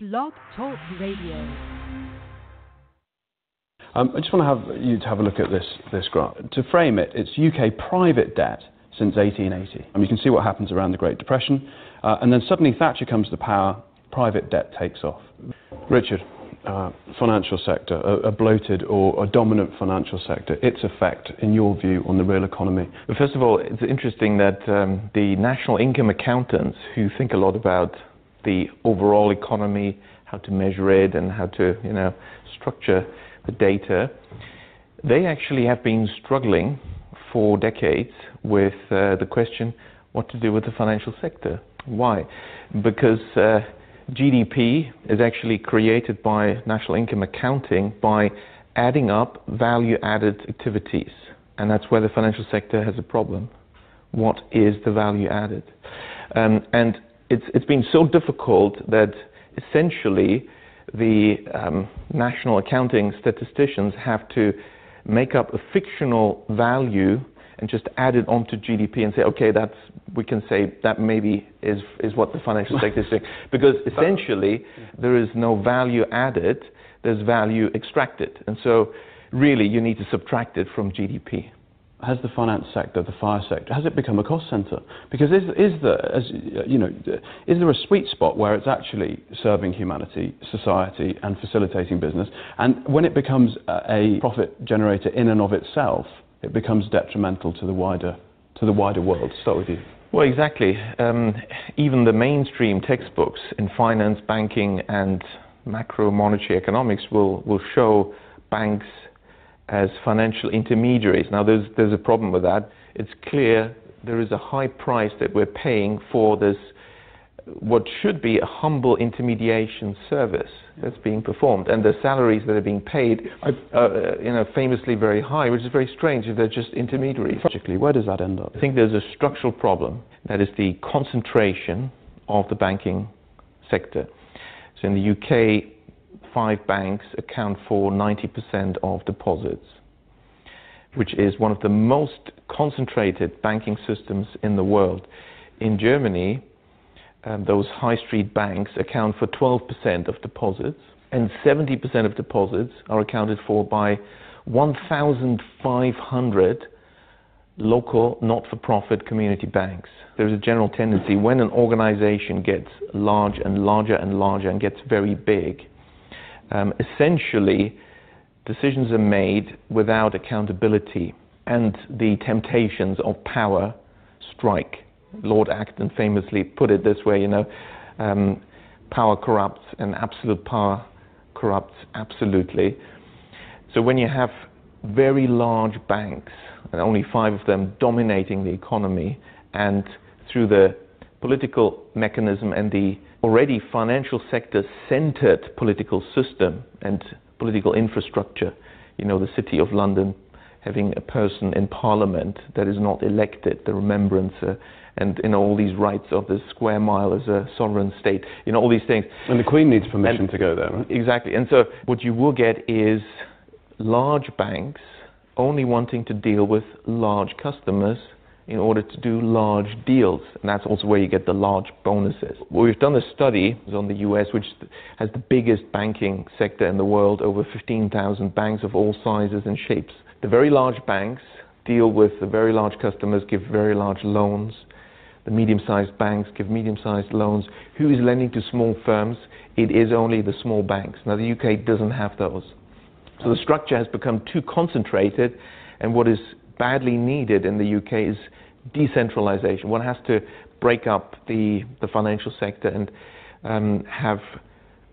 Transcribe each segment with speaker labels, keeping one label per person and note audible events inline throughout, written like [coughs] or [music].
Speaker 1: Blog Talk Radio.
Speaker 2: Um, I just want to have you to have a look at this, this graph. To frame it, it's UK private debt since 1880. And you can see what happens around the Great Depression. Uh, and then suddenly Thatcher comes to power, private debt takes off. Richard, uh, financial sector, a, a, bloated or a dominant financial sector, its effect, in your view, on the real economy?
Speaker 3: Well, first of all, it's interesting that um, the national income accountants, who think a lot about the overall economy, how to measure it, and how to, you know, structure the data, they actually have been struggling for decades with uh, the question what to do with the financial sector. Why? Because uh, GDP is actually created by national income accounting by adding up value added activities. And that's where the financial sector has a problem. What is the value added? Um, and it's, it's been so difficult that essentially the um, national accounting statisticians have to make up a fictional value and just add it onto GDP and say, okay, that's we can say that maybe is is what the financial [laughs] sector is. Doing, because essentially there is no value added, there's value extracted, and so really you need to subtract it from GDP
Speaker 2: has the finance sector, the fire sector, has it become a cost center? Because is, is there, as, you know, is there a sweet spot where it's actually serving humanity, society, and facilitating business? And when it becomes a profit generator in and of itself, it becomes detrimental to the wider, to the wider world. Start with you.
Speaker 3: Well, exactly. Um, even the mainstream textbooks in finance, banking, and macro monetary economics will, will show banks as financial intermediaries. Now, there's, there's a problem with that. It's clear there is a high price that we're paying for this, what should be a humble intermediation service that's being performed. And the salaries that are being paid are, uh, you know, famously very high, which is very strange if they're just intermediaries.
Speaker 2: Logically, where does that end up?
Speaker 3: I think there's a structural problem. That is the concentration of the banking sector. So in the UK, five banks account for 90% of deposits, which is one of the most concentrated banking systems in the world. In Germany, um, those high street banks account for 12% of deposits, and 70% of deposits are accounted for by 1,500 local not for profit community banks. There's a general tendency when an organization gets large and larger and larger and gets very big, um, essentially, decisions are made without accountability, and the temptations of power strike. Lord Acton famously put it this way, you know, um, power corrupts, and absolute power corrupts absolutely. So when you have very large banks, and only five of them dominating the economy, and through the political mechanism and the already financial sector centered political system and political infrastructure. You know, the City of London having a person in parliament that is not elected, the Remembrancer, uh, and you know, all these rights of the square mile as a sovereign state, you know, all these things.
Speaker 2: And the Queen needs permission and, to go there, right?
Speaker 3: Exactly. And so what you will get is large banks only wanting to deal with large customers in order to do large deals. And that's also where you get the large bonuses. We've done a study on the US, which has the biggest banking sector in the world, over 15,000 banks of all sizes and shapes. The very large banks deal with the very large customers, give very large loans. The medium sized banks give medium sized loans. Who is lending to small firms? It is only the small banks. Now, the UK doesn't have those. So the structure has become too concentrated, and what is badly needed in the UK is decentralization. One has to break up the, the financial sector and um, have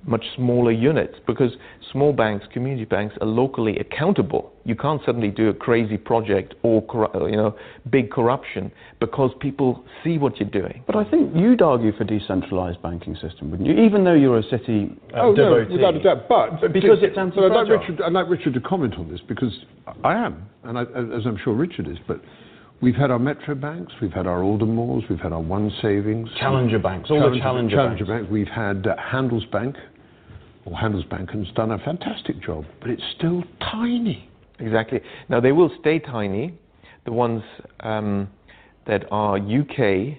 Speaker 3: much smaller units because small banks, community banks are locally accountable. You can't suddenly do a crazy project or you know big corruption because people see what you're doing.
Speaker 2: But I think you'd argue for decentralized banking system, wouldn't you? Even though you're a city uh, oh, devotee.
Speaker 4: No, without a doubt. But,
Speaker 2: but because it's
Speaker 4: anti I'd like, Richard, I'd like Richard to comment on this because I am, and I, as I'm sure Richard is, but We've had our Metro banks, we've had our Aldermores, we've had our One Savings.
Speaker 2: Challenger banks, all challenger, the challenger,
Speaker 4: challenger
Speaker 2: banks.
Speaker 4: banks. We've had uh, Handelsbank, or Handelsbank, has done a fantastic job, but it's still tiny.
Speaker 3: Exactly. Now, they will stay tiny. The ones um, that are UK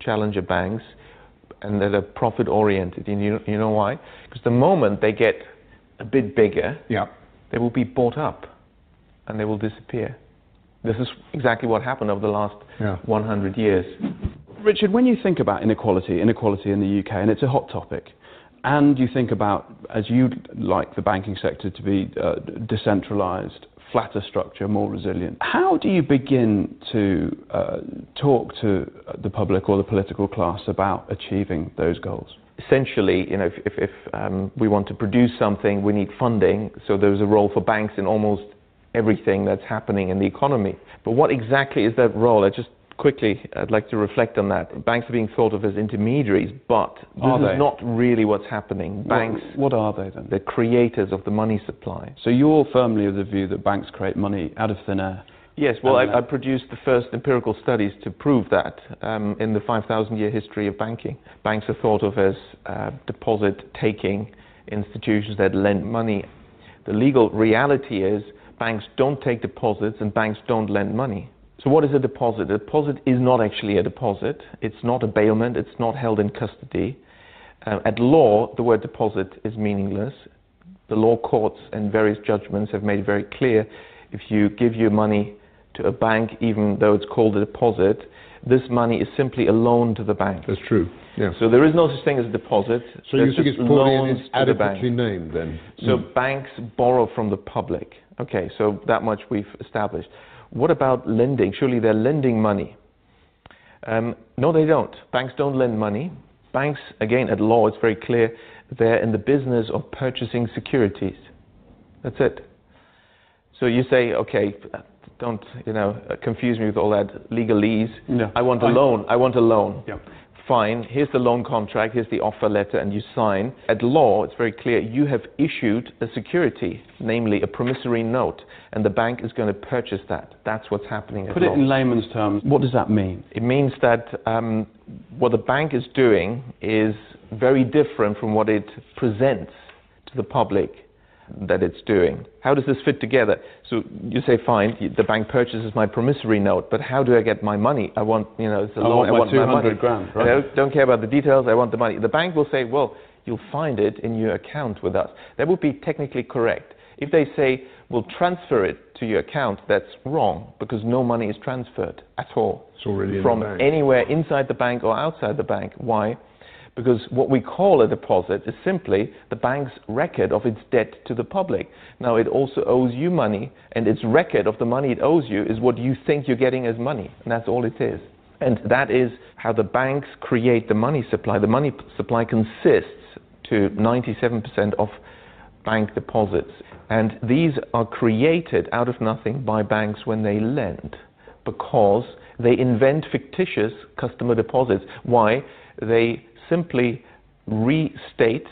Speaker 3: challenger banks and that are profit oriented. And you, you know why? Because the moment they get a bit bigger,
Speaker 4: Yeah.
Speaker 3: they will be bought up and they will disappear. This is exactly what happened over the last
Speaker 4: Yeah.
Speaker 3: 100 years.
Speaker 2: Richard, when you think about inequality, inequality in the UK, and it's a hot topic, and you think about, as you'd like the banking sector to be uh, decentralised, flatter structure, more resilient, how do you begin to uh, talk to the public or the political class about achieving those goals?
Speaker 3: Essentially, you know, if, if, if um, we want to produce something, we need funding. So there's a role for banks in almost everything that's happening in the economy. But what exactly is that role? I just quickly, I'd like to reflect on that. Banks are being thought of as intermediaries, but this
Speaker 2: Are
Speaker 3: is
Speaker 2: they?
Speaker 3: not really what's happening. Banks,
Speaker 2: What, what are they then?
Speaker 3: the creators of the money supply.
Speaker 2: So you're firmly of the view that banks create money out of thin air.
Speaker 3: Yes, well, I, I produced the first empirical studies to prove that um, in the 5,000 year history of banking. Banks are thought of as uh, deposit taking institutions that lend money. The legal reality is banks don't take deposits and banks don't lend money. So, what is a deposit? A deposit is not actually a deposit, it's not a bailment, it's not held in custody. Uh, at law, the word deposit is meaningless. The law courts and various judgments have made it very clear if you give your money to a bank, even though it's called a deposit, this money is simply a loan to the bank.
Speaker 4: That's true. Yeah.
Speaker 3: So there is no such thing as a deposit.
Speaker 4: So you
Speaker 3: There's
Speaker 4: think
Speaker 3: just
Speaker 4: it's poorly and
Speaker 3: loans
Speaker 4: it's
Speaker 3: to the bank.
Speaker 4: adequately named then?
Speaker 3: So
Speaker 4: Mm.
Speaker 3: banks borrow from the public. Okay, so that much we've established. What about lending? Surely they're lending money. Um, no, they don't. Banks don't lend money. Banks, again, at law, it's very clear, they're in the business of purchasing securities. That's it. So you say, okay, don't you know confuse me with all that legalese.
Speaker 2: No.
Speaker 3: I want a
Speaker 2: I-
Speaker 3: loan. I want a loan.
Speaker 2: Yep.
Speaker 3: Fine. Here's the loan contract. Here's the offer letter, and you sign. At law, it's very clear. You have issued a security, namely a promissory note, and the bank is going to purchase that. That's what's happening at
Speaker 2: Put
Speaker 3: law.
Speaker 2: it in layman's terms. What does that mean?
Speaker 3: It means that um, what the bank is doing is very different from what it presents to the public that it's doing. How does this fit together? So you say, fine, the bank purchases my promissory note, but how do I get my money? I want, you know, it's a
Speaker 2: I
Speaker 3: loan.
Speaker 2: want my
Speaker 3: my money.
Speaker 2: 200 grand,
Speaker 3: I
Speaker 2: right?
Speaker 3: don't, don't care about the details. I want the money. The bank will say, well, you'll find it in your account with us. That would be technically correct. If they say, we'll transfer it to your account, that's wrong because no money is transferred at all
Speaker 4: It's already in the
Speaker 3: from anywhere inside the bank or outside the bank. Why? Because what we call a deposit is simply the bank's record of its debt to the public. Now, it also owes you money, and its record of the money it owes you is what you think you're getting as money, and that's all it is. And that is how the banks create the money supply. The money supply consists to 97% of bank deposits. And these are created out of nothing by banks when they lend because they invent fictitious customer deposits. Why? They simply restate,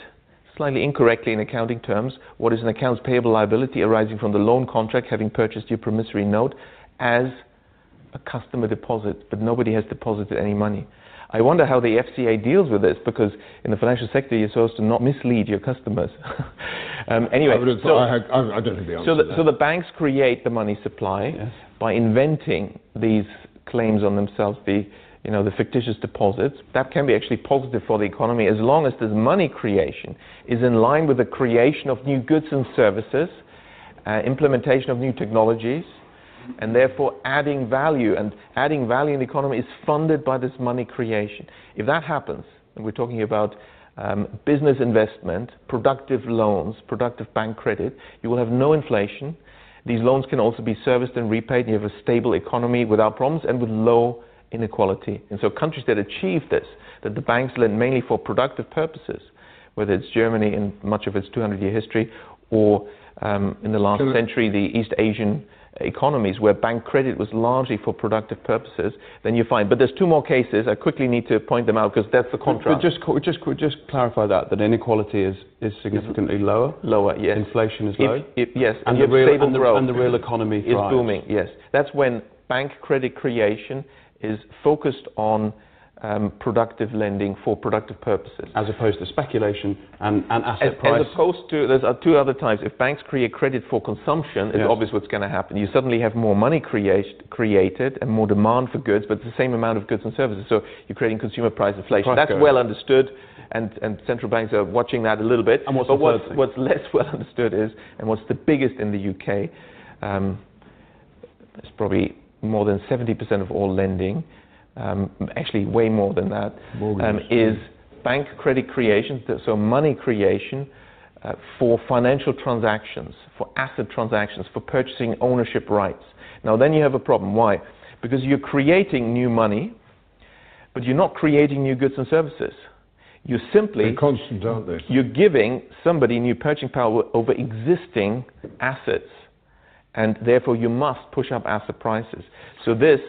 Speaker 3: slightly incorrectly in accounting terms, what is an accounts payable liability arising from the loan contract having purchased your promissory note as a customer deposit, but nobody has deposited any money. I wonder how the FCA deals with this because in the financial sector you're supposed to not mislead your customers. [laughs] um, anyway,
Speaker 4: I,
Speaker 3: so-
Speaker 4: I, I don't think the answer
Speaker 3: so the, so the banks create the money supply
Speaker 2: Yes.
Speaker 3: by inventing these claims on themselves, the you know the fictitious deposits. That can be actually positive for the economy as long as this money creation is in line with the creation of new goods and services, uh, implementation of new technologies, and therefore adding value. And adding value in the economy is funded by this money creation. If that happens, and we're talking about um, business investment, productive loans, productive bank credit, you will have no inflation. These loans can also be serviced and repaid, you have a stable economy without problems and with low inequality. And so countries that achieve this, that the banks lend mainly for productive purposes, whether it's Germany in much of its 200-year history, or um, in the last
Speaker 4: Can
Speaker 3: century, the East Asian economies where bank credit was largely for productive purposes, then you find. But there's two more cases. I quickly need to point them out because that's the
Speaker 2: But
Speaker 3: contrast.
Speaker 2: just, just, just clarify that, that inequality is, is significantly lower,
Speaker 3: lower, yes.
Speaker 2: inflation is
Speaker 3: If-
Speaker 2: low,
Speaker 3: if- yes,
Speaker 2: and,
Speaker 3: you
Speaker 2: the real, and, the, and the real economy
Speaker 3: is booming, yes. That's when bank credit creation is focused on um, productive lending for productive purposes.
Speaker 2: As opposed to speculation and, and asset
Speaker 3: As,
Speaker 2: price.
Speaker 3: as opposed to, there's uh, two other types. If banks create credit for consumption, it's obvious what's going to happen. You suddenly have more money create, created and more demand for goods, but the same amount of goods and services. So you're creating consumer price inflation. That's well understood, and, and central banks are watching that a little bit.
Speaker 2: And what's
Speaker 3: but
Speaker 2: the
Speaker 3: what's,
Speaker 2: third thing?
Speaker 3: what's less [laughs] well understood is, and what's the biggest in the UK, um, it's probably more than 70% of all lending, um, actually way more than that, um, is bank credit creation, so money creation uh, for financial transactions, for asset transactions, for purchasing ownership rights. Now then you have a problem. Why? Because you're creating new money, but you're not creating new goods and services. You're simply
Speaker 4: They're constant, aren't they?
Speaker 3: you're giving somebody new purchasing power over existing assets, and therefore you must push up asset prices. So this,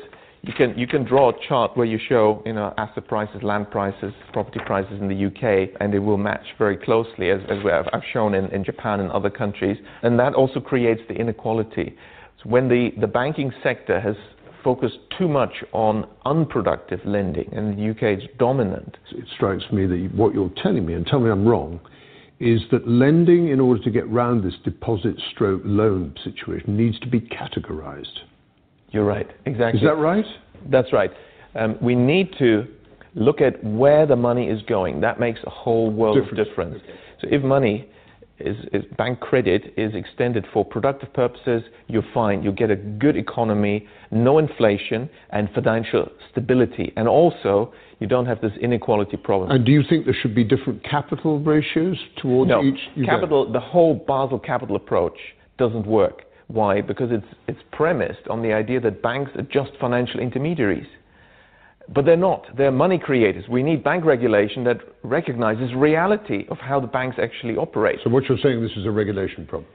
Speaker 3: you can you can draw a chart where you show you know asset prices, land prices, property prices in the UK, and they will match very closely as, as I've shown in, in Japan and other countries, and that also creates the inequality. So when the, the banking sector has focused too much on unproductive lending, and the UK is dominant,
Speaker 4: It strikes me that what you're telling me, and tell me I'm wrong, is that lending in order to get round this deposit stroke loan situation needs to be categorized.
Speaker 3: you're right, exactly.
Speaker 4: Is that right?
Speaker 3: That's right. Um, we need to look at where the money is going. That makes a whole world of difference. So if money is, is bank credit is extended for productive purposes, you're fine. You get a good economy, no inflation, and financial stability. And also, you don't have this inequality problem.
Speaker 4: And do you think there should be different capital ratios towards
Speaker 3: No,
Speaker 4: each? you don't?
Speaker 3: The whole Basel capital approach doesn't work. Why? Because it's it's premised on the idea that banks are just financial intermediaries, but they're not. They're money creators. We need bank regulation that recognizes reality of how the banks actually operate.
Speaker 4: So what you're saying, this is a regulation problem.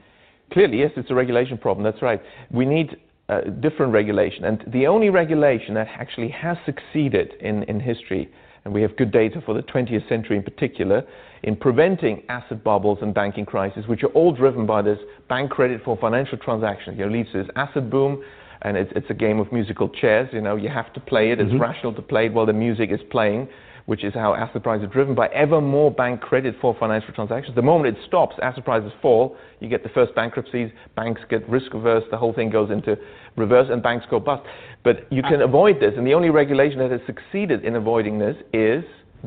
Speaker 3: Clearly, yes, it's a regulation problem. That's right. We need uh, different regulation, and the only regulation that actually has succeeded in, in history, and we have good data for the 20th century in particular, in preventing asset bubbles and banking crises, which are all driven by this bank credit for financial transactions. You know, leads to this asset boom, and it's, it's a game of musical chairs. You know, you have to play it. It's rational to play it while the music is playing which is how asset prices are driven by ever more bank credit for financial transactions. The moment it stops, asset prices fall, you get the first bankruptcies, banks get risk averse, the whole thing goes into reverse, and banks go bust. But you can avoid this, and the only regulation that has succeeded in avoiding this is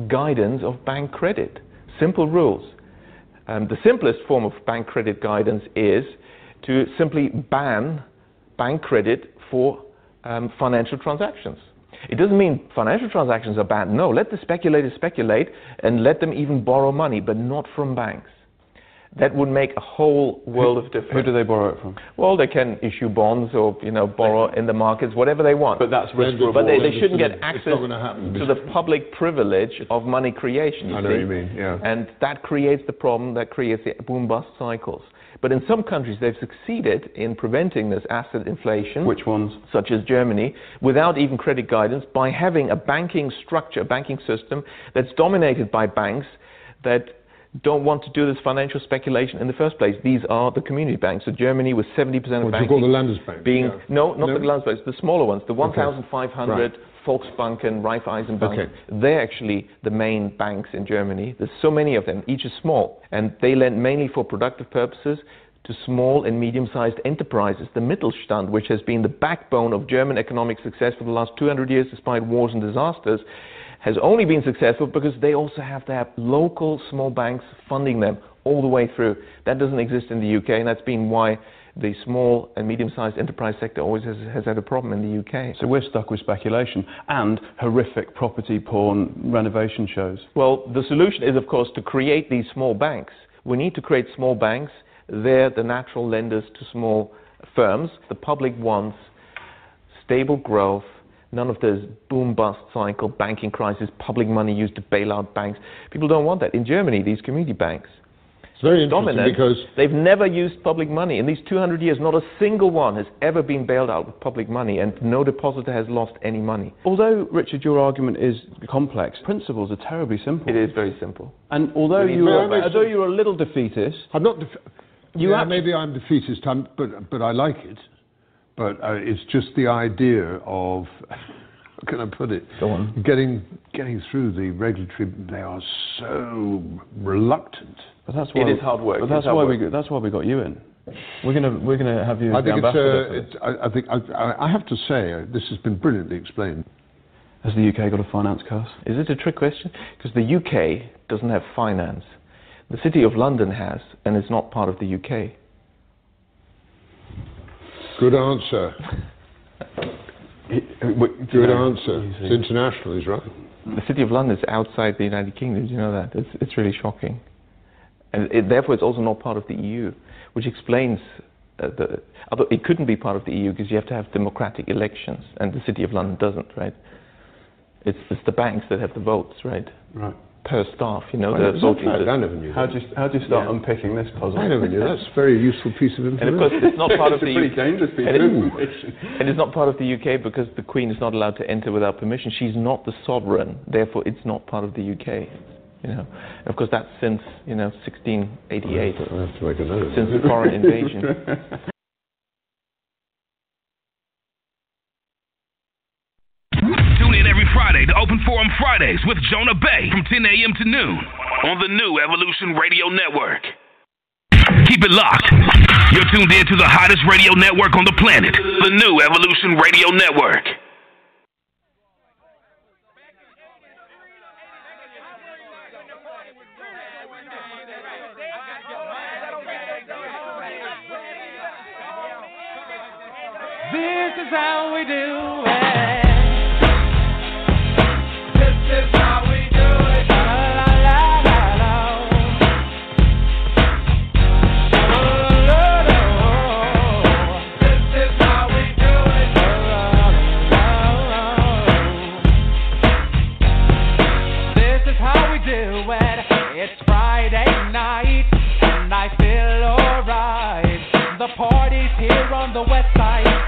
Speaker 3: guidance of bank credit. Simple rules. Um, the simplest form of bank credit guidance is to simply ban bank credit for um, financial transactions. It doesn't mean financial transactions are bad. No, let the speculators speculate and let them even borrow money, but not from banks. That would make a whole world of difference.
Speaker 2: Who do they borrow it from?
Speaker 3: Well, they can issue bonds or you know borrow in the markets, whatever they want.
Speaker 2: But that's risk
Speaker 4: Lend
Speaker 3: But they, they shouldn't get access
Speaker 4: gonna
Speaker 3: to the public privilege of money creation. You
Speaker 4: I know
Speaker 3: see?
Speaker 4: what you mean, yeah.
Speaker 3: And that creates the problem that creates the boom bust cycles. But in some countries, they've succeeded in preventing this asset inflation
Speaker 2: Which ones?
Speaker 3: such as Germany, without even credit guidance, by having a banking structure, a banking system that's dominated by banks that don't want to do this financial speculation in the first place. These are the community banks. So Germany with 70% of
Speaker 4: What do you call the Landesbank?
Speaker 3: being
Speaker 4: Yeah.
Speaker 3: no, not
Speaker 4: No?
Speaker 3: the Landesbanks, the smaller ones, the 1,500
Speaker 4: Right.
Speaker 3: Volksbanken, Raiffeisenbank.
Speaker 4: Okay.
Speaker 3: They're actually the main banks in Germany. There's so many of them. Each is small, and they lend mainly for productive purposes to small and medium-sized enterprises. The Mittelstand, which has been the backbone of German economic success for the last 200 years, despite wars and disasters, has only been successful because they also have to have local small banks funding them all the way through. That doesn't exist in the UK, and that's been why the small and medium-sized enterprise sector always has, has had a problem in the UK.
Speaker 2: So we're stuck with speculation and horrific property porn renovation shows.
Speaker 3: Well, the solution is, of course, to create these small banks. We need to create small banks. They're the natural lenders to small firms. The public wants stable growth, none of this boom bust cycle, banking crisis, public money used to bail out banks. People don't want that. In Germany, these community banks,
Speaker 4: It's very interesting
Speaker 3: dominant,
Speaker 4: because
Speaker 3: they've never used public money. In these 200 years, not a single one has ever been bailed out with public money, and no depositor has lost any money.
Speaker 2: Although, Richard, your argument is complex, principles are terribly simple.
Speaker 3: It is very simple.
Speaker 2: And although you
Speaker 4: May I
Speaker 2: are, although you're a little defeatist,
Speaker 4: I'm not. Def-
Speaker 2: You
Speaker 4: yeah,
Speaker 2: actu-
Speaker 4: maybe I'm defeatist, I'm, but but I like it. But uh, it's just the idea of [laughs] how can I put it?
Speaker 2: Go on.
Speaker 4: Getting getting through the regulatory, they are so reluctant.
Speaker 2: But that's why
Speaker 3: It is hard work.
Speaker 2: But that's why
Speaker 3: work.
Speaker 2: we got- that's why we got you in. We're gonna we're gonna have you as
Speaker 4: I
Speaker 2: the
Speaker 4: think it's, uh,
Speaker 2: for
Speaker 4: it's I, I think I, I have to say uh, this has been brilliantly explained.
Speaker 2: Has the UK got a finance curse?
Speaker 3: Is it a trick question? Because the UK doesn't have finance. The City of London has, and it's not part of the UK.
Speaker 4: Good answer. Good answer. It's international, he's right.
Speaker 3: The City of London is outside the United Kingdom. Do you know that? It's, it's really shocking. And it, therefore, it's also not part of the EU, which explains uh, the. Although it couldn't be part of the EU because you have to have democratic elections, and the City of London doesn't, right? It's, it's the banks that have the votes, right?
Speaker 2: Right.
Speaker 3: Per staff, you know,
Speaker 4: I
Speaker 3: the
Speaker 4: never- I never knew
Speaker 2: How do you how do you start
Speaker 3: Yeah.
Speaker 2: unpicking this puzzle?
Speaker 4: I never knew. That's a very useful piece of information.
Speaker 3: And
Speaker 4: information.
Speaker 3: of course, it's not part of [laughs]
Speaker 2: it's
Speaker 3: the
Speaker 2: a pretty dangerous piece
Speaker 3: and
Speaker 2: of information. [laughs]
Speaker 3: And it's not part of the UK because the Queen is not allowed to enter without permission. She's not the sovereign, therefore it's not part of the UK. You know, and of course that's since you know 1688,
Speaker 4: I have to make a note.
Speaker 3: since the foreign [laughs] invasion.
Speaker 5: Tune in every Friday to Open Forum Fridays with Jonah Bay from 10 a.m. to noon on the new Evolution Radio Network. Keep it locked. You're tuned in to the hottest radio network on the planet, the new Evolution Radio Network.
Speaker 6: This is how we do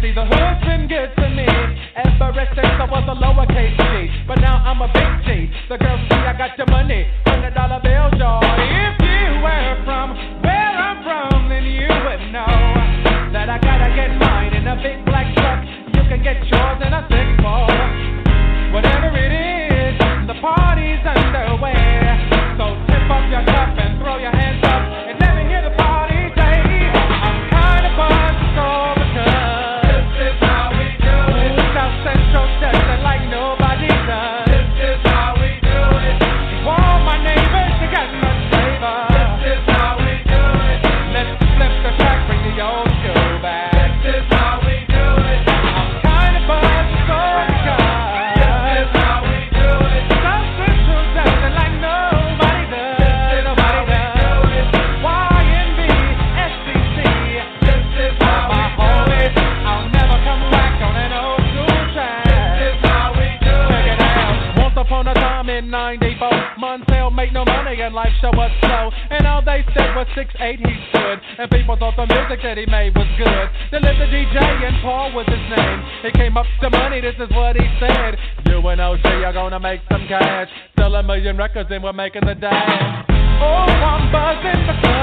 Speaker 6: see the hood's been good to me. Ever since I was a lowercase G, but now I'm a big G. The girls see I got your money, hundred dollar the music that he made was good. They lived the DJ and Paul was his name. He came up to money, this is what he said. You and OG are gonna make some cash, sell a million records and we're making the dash. Oh, I'm buzzing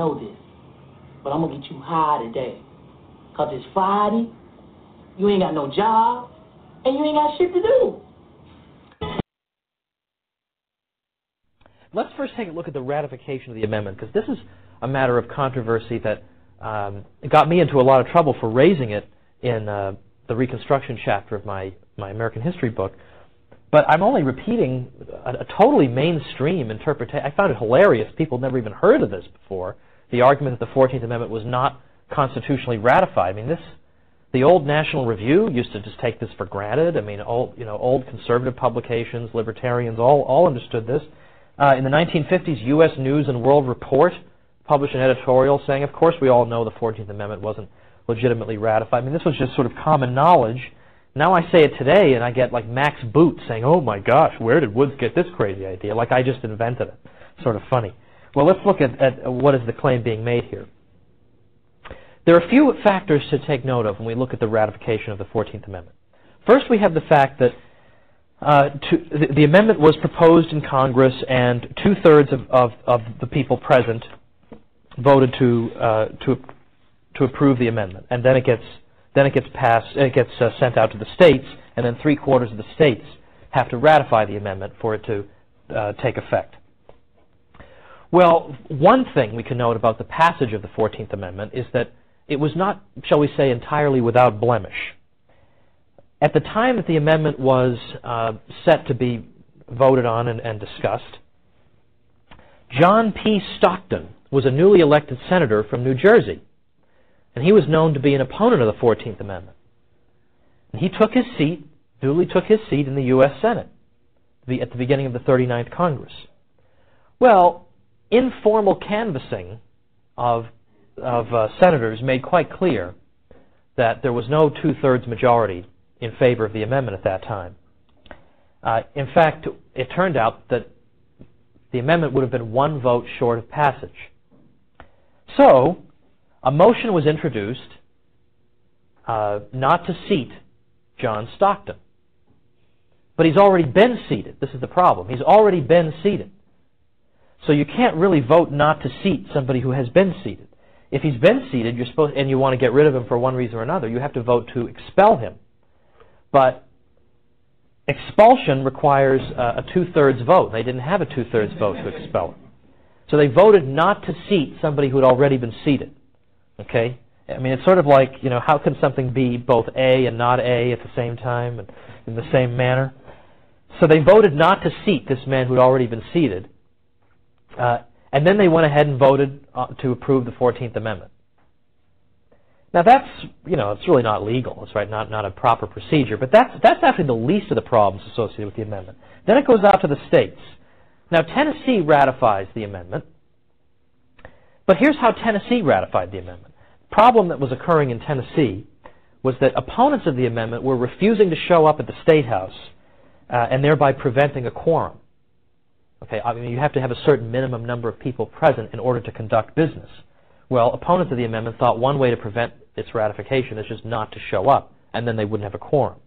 Speaker 7: know this. But I'm going to get you high today. Because it's Friday, you ain't got no job, and you ain't got shit to do.
Speaker 8: Let's first take a look at the ratification of the amendment, because this is a matter of controversy that um, got me into a lot of trouble for raising it in uh, the Reconstruction chapter of my, my American history book. But I'm only repeating a, a totally mainstream interpretation. I found it hilarious. People never even heard of this before. The argument that the 14th Amendment was not constitutionally ratified. I mean, this the old National Review used to just take this for granted. I mean, old you know old conservative publications, libertarians, all all understood this. Uh, in the 1950s, U.S. News and World Report published an editorial saying, "Of course, we all know the 14th Amendment wasn't legitimately ratified." I mean, this was just sort of common knowledge. Now I say it today, and I get like Max Boot saying, "Oh my gosh, where did Woods get this crazy idea?" Like I just invented it. Sort of funny. Well, let's look at, at what is the claim being made here. There are a few factors to take note of when we look at the ratification of the 14th Amendment. First, we have the fact that uh, to, the, the, amendment was proposed in Congress, and two-thirds of, of, of, the people present voted to, uh, to, to approve the amendment. And then it gets, then it gets passed, it gets uh, sent out to the states, and then three-quarters of the states have to ratify the amendment for it to uh, take effect. Well, one thing we can note about the passage of the 14th Amendment is that it was not, shall we say, entirely without blemish. At the time that the amendment was uh, set to be voted on and, and discussed, John P. Stockton was a newly elected senator from New Jersey, and he was known to be an opponent of the 14th Amendment. And he took his seat, duly took his seat in the U.S. Senate at the beginning of the 39th Congress. Well, informal canvassing of of uh, senators made quite clear that there was no two-thirds majority in favor of the amendment at that time. Uh, in fact, it turned out that the amendment would have been one vote short of passage. So, a motion was introduced uh, not to seat John Stockton. But he's already been seated. This is the problem. He's already been seated. So you can't really vote not to seat somebody who has been seated. If he's been seated, you're supposed, and you want to get rid of him for one reason or another, you have to vote to expel him. But expulsion requires uh, a two-thirds vote. They didn't have a two-thirds vote to expel him. So they voted not to seat somebody who had already been seated. Okay? I mean, it's sort of like, you know, how can something be both A and not A at the same time and in the same manner? So they voted not to seat this man who had already been seated. Uh, and then they went ahead and voted uh, to approve the 14th Amendment. Now that's, you know, it's really not legal. It's right, not, not a proper procedure. But that's, that's actually the least of the problems associated with the amendment. Then it goes out to the states. Now Tennessee ratifies the amendment. But here's how Tennessee ratified the amendment. The problem that was occurring in Tennessee was that opponents of the amendment were refusing to show up at the State House uh, and thereby preventing a quorum. Okay, I mean, you have to have a certain minimum number of people present in order to conduct business. Well, opponents of the amendment thought one way to prevent its ratification is just not to show up, and then they wouldn't have a quorum.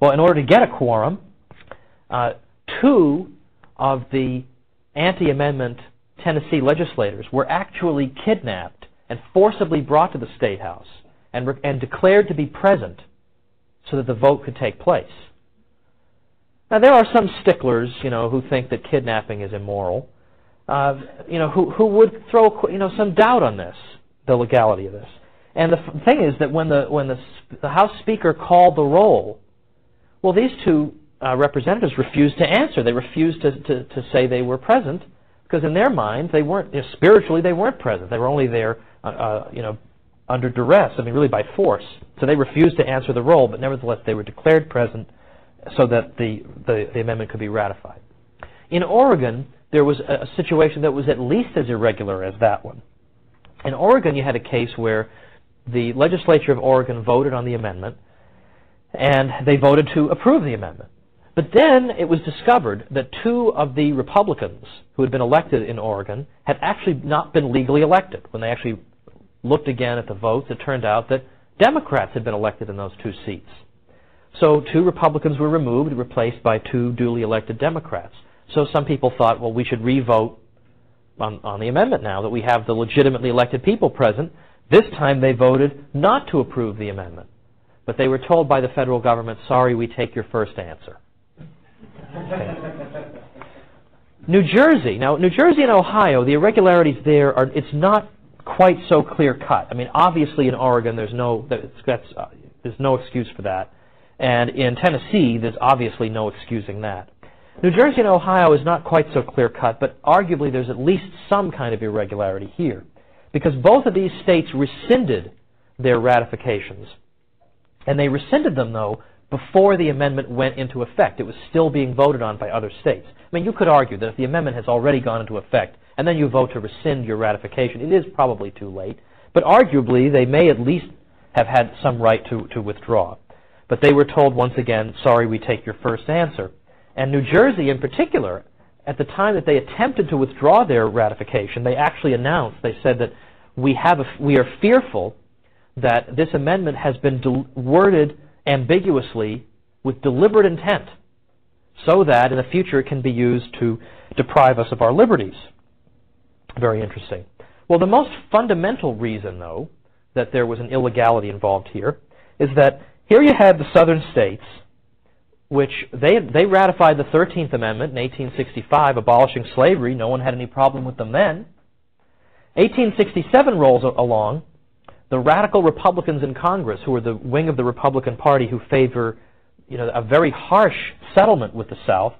Speaker 8: Well, in order to get a quorum, uh, two of the anti-amendment Tennessee legislators were actually kidnapped and forcibly brought to the State House and, and declared to be present so that the vote could take place. Now there are some sticklers, you know, who think that kidnapping is immoral, uh, you know, who who would throw you know some doubt on this, the legality of this. And the thing is that when the when the the House Speaker called the roll, well, these two uh, representatives refused to answer. They refused to, to to say they were present because in their minds they weren't you know, spiritually they weren't present. They were only there, uh, uh, you know, under duress. I mean, really by force. So they refused to answer the roll, but nevertheless they were declared present so that the, the, the, amendment could be ratified. In Oregon, there was a, a situation that was at least as irregular as that one. In Oregon, you had a case where the legislature of Oregon voted on the amendment, and they voted to approve the amendment. But then it was discovered that two of the Republicans who had been elected in Oregon had actually not been legally elected. When they actually looked again at the votes, it turned out that Democrats had been elected in those two seats. So two Republicans were removed, replaced by two duly elected Democrats. So some people thought, well, we should revote on, on the amendment now that we have the legitimately elected people present. This time they voted not to approve the amendment. But they were told by the federal government, sorry, we take your first answer. Okay. [laughs] New Jersey. Now, New Jersey and Ohio, the irregularities there are, it's not quite so clear cut. I mean, obviously in Oregon, there's no, that's, uh, there's no excuse for that. And in Tennessee, there's obviously no excusing that. New Jersey and Ohio is not quite so clear cut, but arguably there's at least some kind of irregularity here. Because both of these states rescinded their ratifications. And they rescinded them, though, before the amendment went into effect. It was still being voted on by other states. I mean, you could argue that if the amendment has already gone into effect and then you vote to rescind your ratification, it is probably too late. But arguably, they may at least have had some right to, to withdraw. But they were told once again, sorry, we take your first answer. And New Jersey, in particular, at the time that they attempted to withdraw their ratification, they actually announced, they said that we, have a, we are fearful that this amendment has been worded ambiguously with deliberate intent so that in the future it can be used to deprive us of our liberties. Very interesting. Well, the most fundamental reason, though, that there was an illegality involved here is that here you had the southern states, which they, they ratified the 13th Amendment in 1865, abolishing slavery. No one had any problem with them then. 1867 rolls along. The radical Republicans in Congress, who are the wing of the Republican Party who favor you know, a very harsh settlement with the South,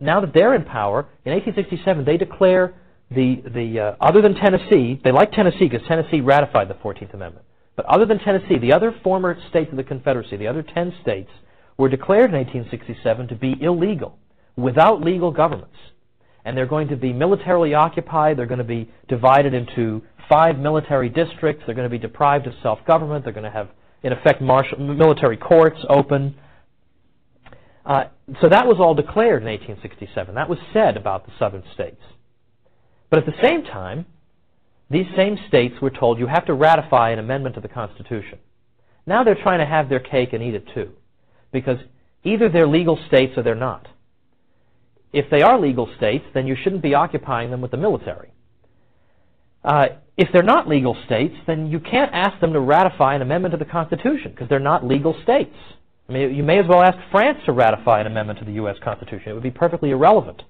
Speaker 8: now that they're in power, in 1867 they declare the, the uh, other than Tennessee, they like Tennessee because Tennessee ratified the 14th Amendment. But other than Tennessee, the other former states of the Confederacy, the other 10 states, were declared in 1867 to be illegal, without legal governments. And they're going to be militarily occupied, they're going to be divided into five military districts, they're going to be deprived of self government, they're going to have, in effect, martial, military courts open. Uh, so that was all declared in 1867. That was said about the southern states. But at the same time, these same states were told you have to ratify an amendment to the Constitution. Now they're trying to have their cake and eat it too. Because either they're legal states or they're not. If they are legal states, then you shouldn't be occupying them with the military. Uh, if they're not legal states, then you can't ask them to ratify an amendment to the Constitution because they're not legal states. I mean, you may as well ask France to ratify an amendment to the U.S. Constitution. It would be perfectly irrelevant.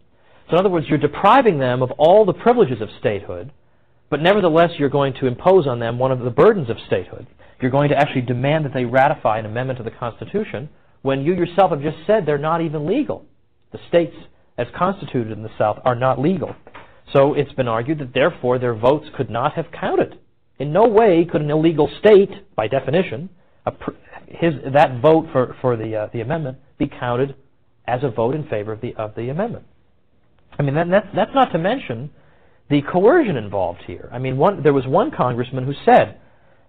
Speaker 8: So in other words, you're depriving them of all the privileges of statehood, but nevertheless you're going to impose on them one of the burdens of statehood. You're going to actually demand that they ratify an amendment to the Constitution when you yourself have just said they're not even legal. The states, as constituted in the South, are not legal. So it's been argued that therefore their votes could not have counted. In no way could an illegal state, by definition, his, that vote for, for the, uh, the amendment be counted as a vote in favor of the, of the amendment. I mean, that, that's, that's not to mention the coercion involved here. I mean, one, there was one congressman who said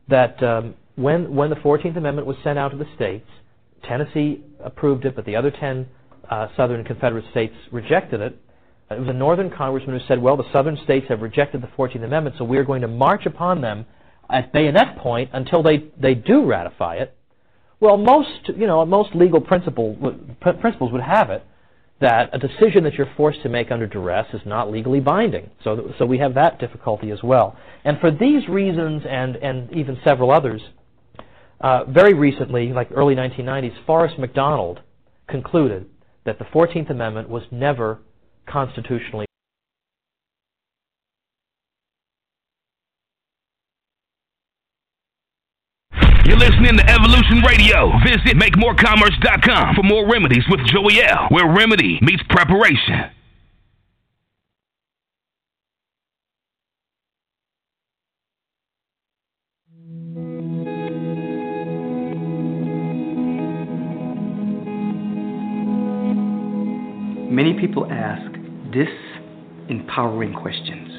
Speaker 8: that um, when, when the 14th Amendment was sent out to the states, Tennessee approved it, but the other 10 uh, southern Confederate states rejected it. It was a northern congressman who said, well, the southern states have rejected the 14th Amendment, so we are going to march upon them at bayonet point until they, they do ratify it. Well, most, you know, most legal principle, principles would have it that a decision that you're forced to make under duress is not legally binding. So, so we have that difficulty as well. And for these reasons and, and even several others, uh, very recently, like early 1990s, Forrest McDonald concluded that the 14th Amendment was never constitutionally
Speaker 5: Visit MakeMoreCommerce.com for more remedies with Joey L, where remedy meets preparation.
Speaker 9: Many people ask disempowering questions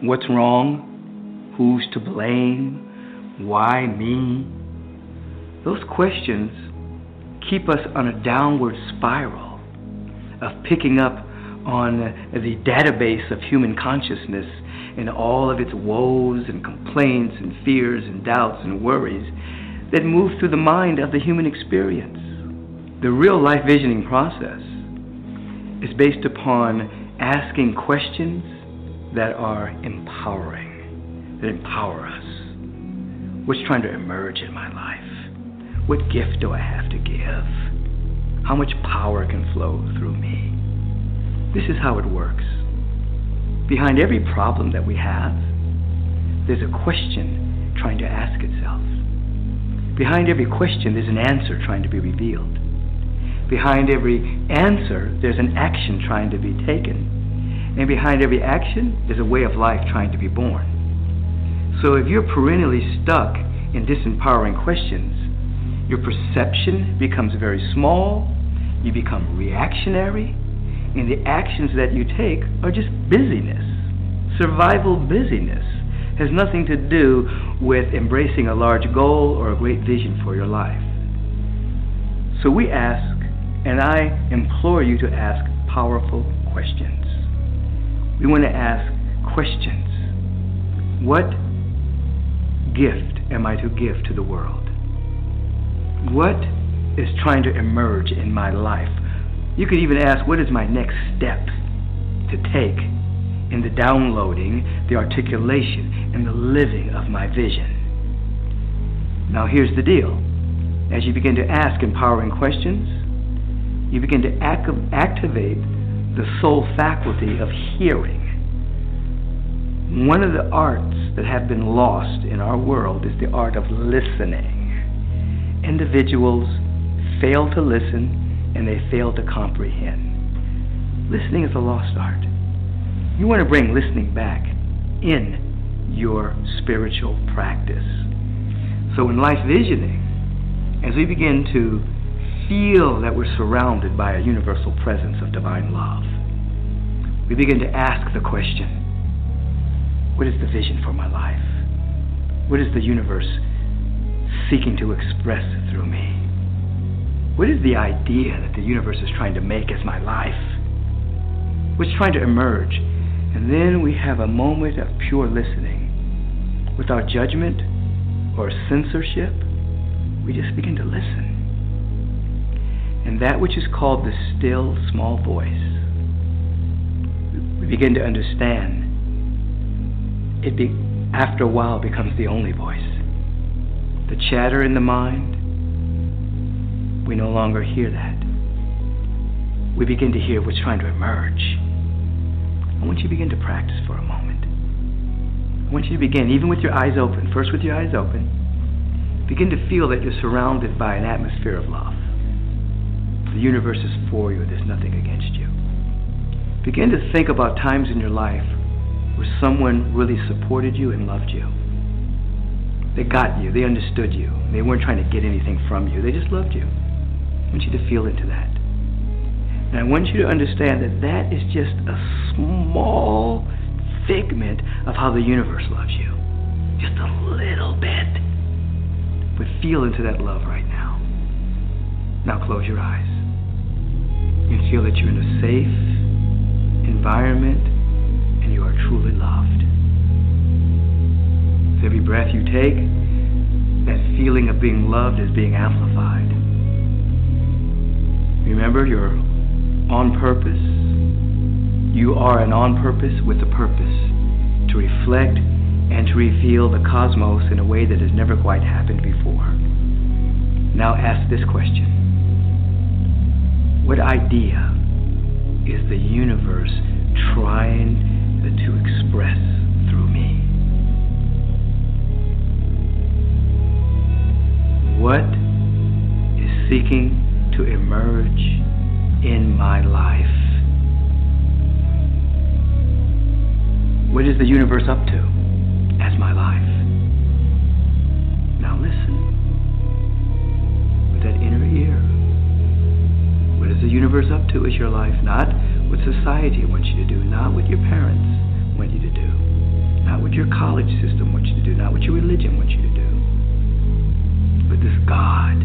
Speaker 9: What's wrong? Who's to blame? Why me? Those questions keep us on a downward spiral of picking up on the database of human consciousness and all of its woes and complaints and fears and doubts and worries that move through the mind of the human experience. The real life visioning process is based upon asking questions that are empowering, that empower us. What's trying to emerge in my life? What gift do I have to give? How much power can flow through me? This is how it works. Behind every problem that we have, there's a question trying to ask itself. Behind every question, there's an answer trying to be revealed. Behind every answer, there's an action trying to be taken. And behind every action, there's a way of life trying to be born. So if you're perennially stuck in disempowering questions, your perception becomes very small, you become reactionary, and the actions that you take are just busyness, survival busyness has nothing to do with embracing a large goal or a great vision for your life. So we ask, and I implore you to ask powerful questions. We want to ask questions. What gift am I to give to the world? What is trying to emerge in my life? You could even ask, what is my next step to take in the downloading, the articulation, and the living of my vision. Now, here's the deal. As you begin to ask empowering questions, you begin to act- activate the soul faculty of hearing. One of the arts that have been lost in our world is the art of listening. Individuals fail to listen and they fail to comprehend. Listening is a lost art. You want to bring listening back in your spiritual practice. So, in life visioning, as we begin to feel that we're surrounded by a universal presence of divine love, we begin to ask the question What is the vision for my life? What is the universe seeking to express through me? What is the idea that the universe is trying to make as my life? What's trying to emerge and then we have a moment of pure listening. Without judgment or censorship, we just begin to listen. And that which is called the still small voice, we begin to understand. It be, after a while becomes the only voice. The chatter in the mind, we no longer hear that. We begin to hear what's trying to emerge. I want you to begin to practice for a moment. I want you to begin, even with your eyes open, first with your eyes open, begin to feel that you're surrounded by an atmosphere of love. The universe is for you, there's nothing against you. Begin to think about times in your life where someone really supported you and loved you. They got you, they understood you, they weren't trying to get anything from you, they just loved you. I want you to feel into that. And I want you to understand that that is just a small figment of how the universe loves you. Just a little bit. But feel into that love right now. Now close your eyes. And feel that you're in a safe environment and you are truly loved. Every breath you take, that feeling of being loved is being amplified. Remember, you're on purpose. You are an on purpose with a purpose to reflect and to reveal the cosmos in a way that has never quite happened before. Now ask this question What idea is the universe trying to express through me? What is seeking to emerge in my life? What is the universe up to as my life? Now listen with that inner ear. What is the universe up to as your life? Not what society wants you to do, not what your parents want you to do, not what your college system wants you to do, not what your religion wants you to do. What does God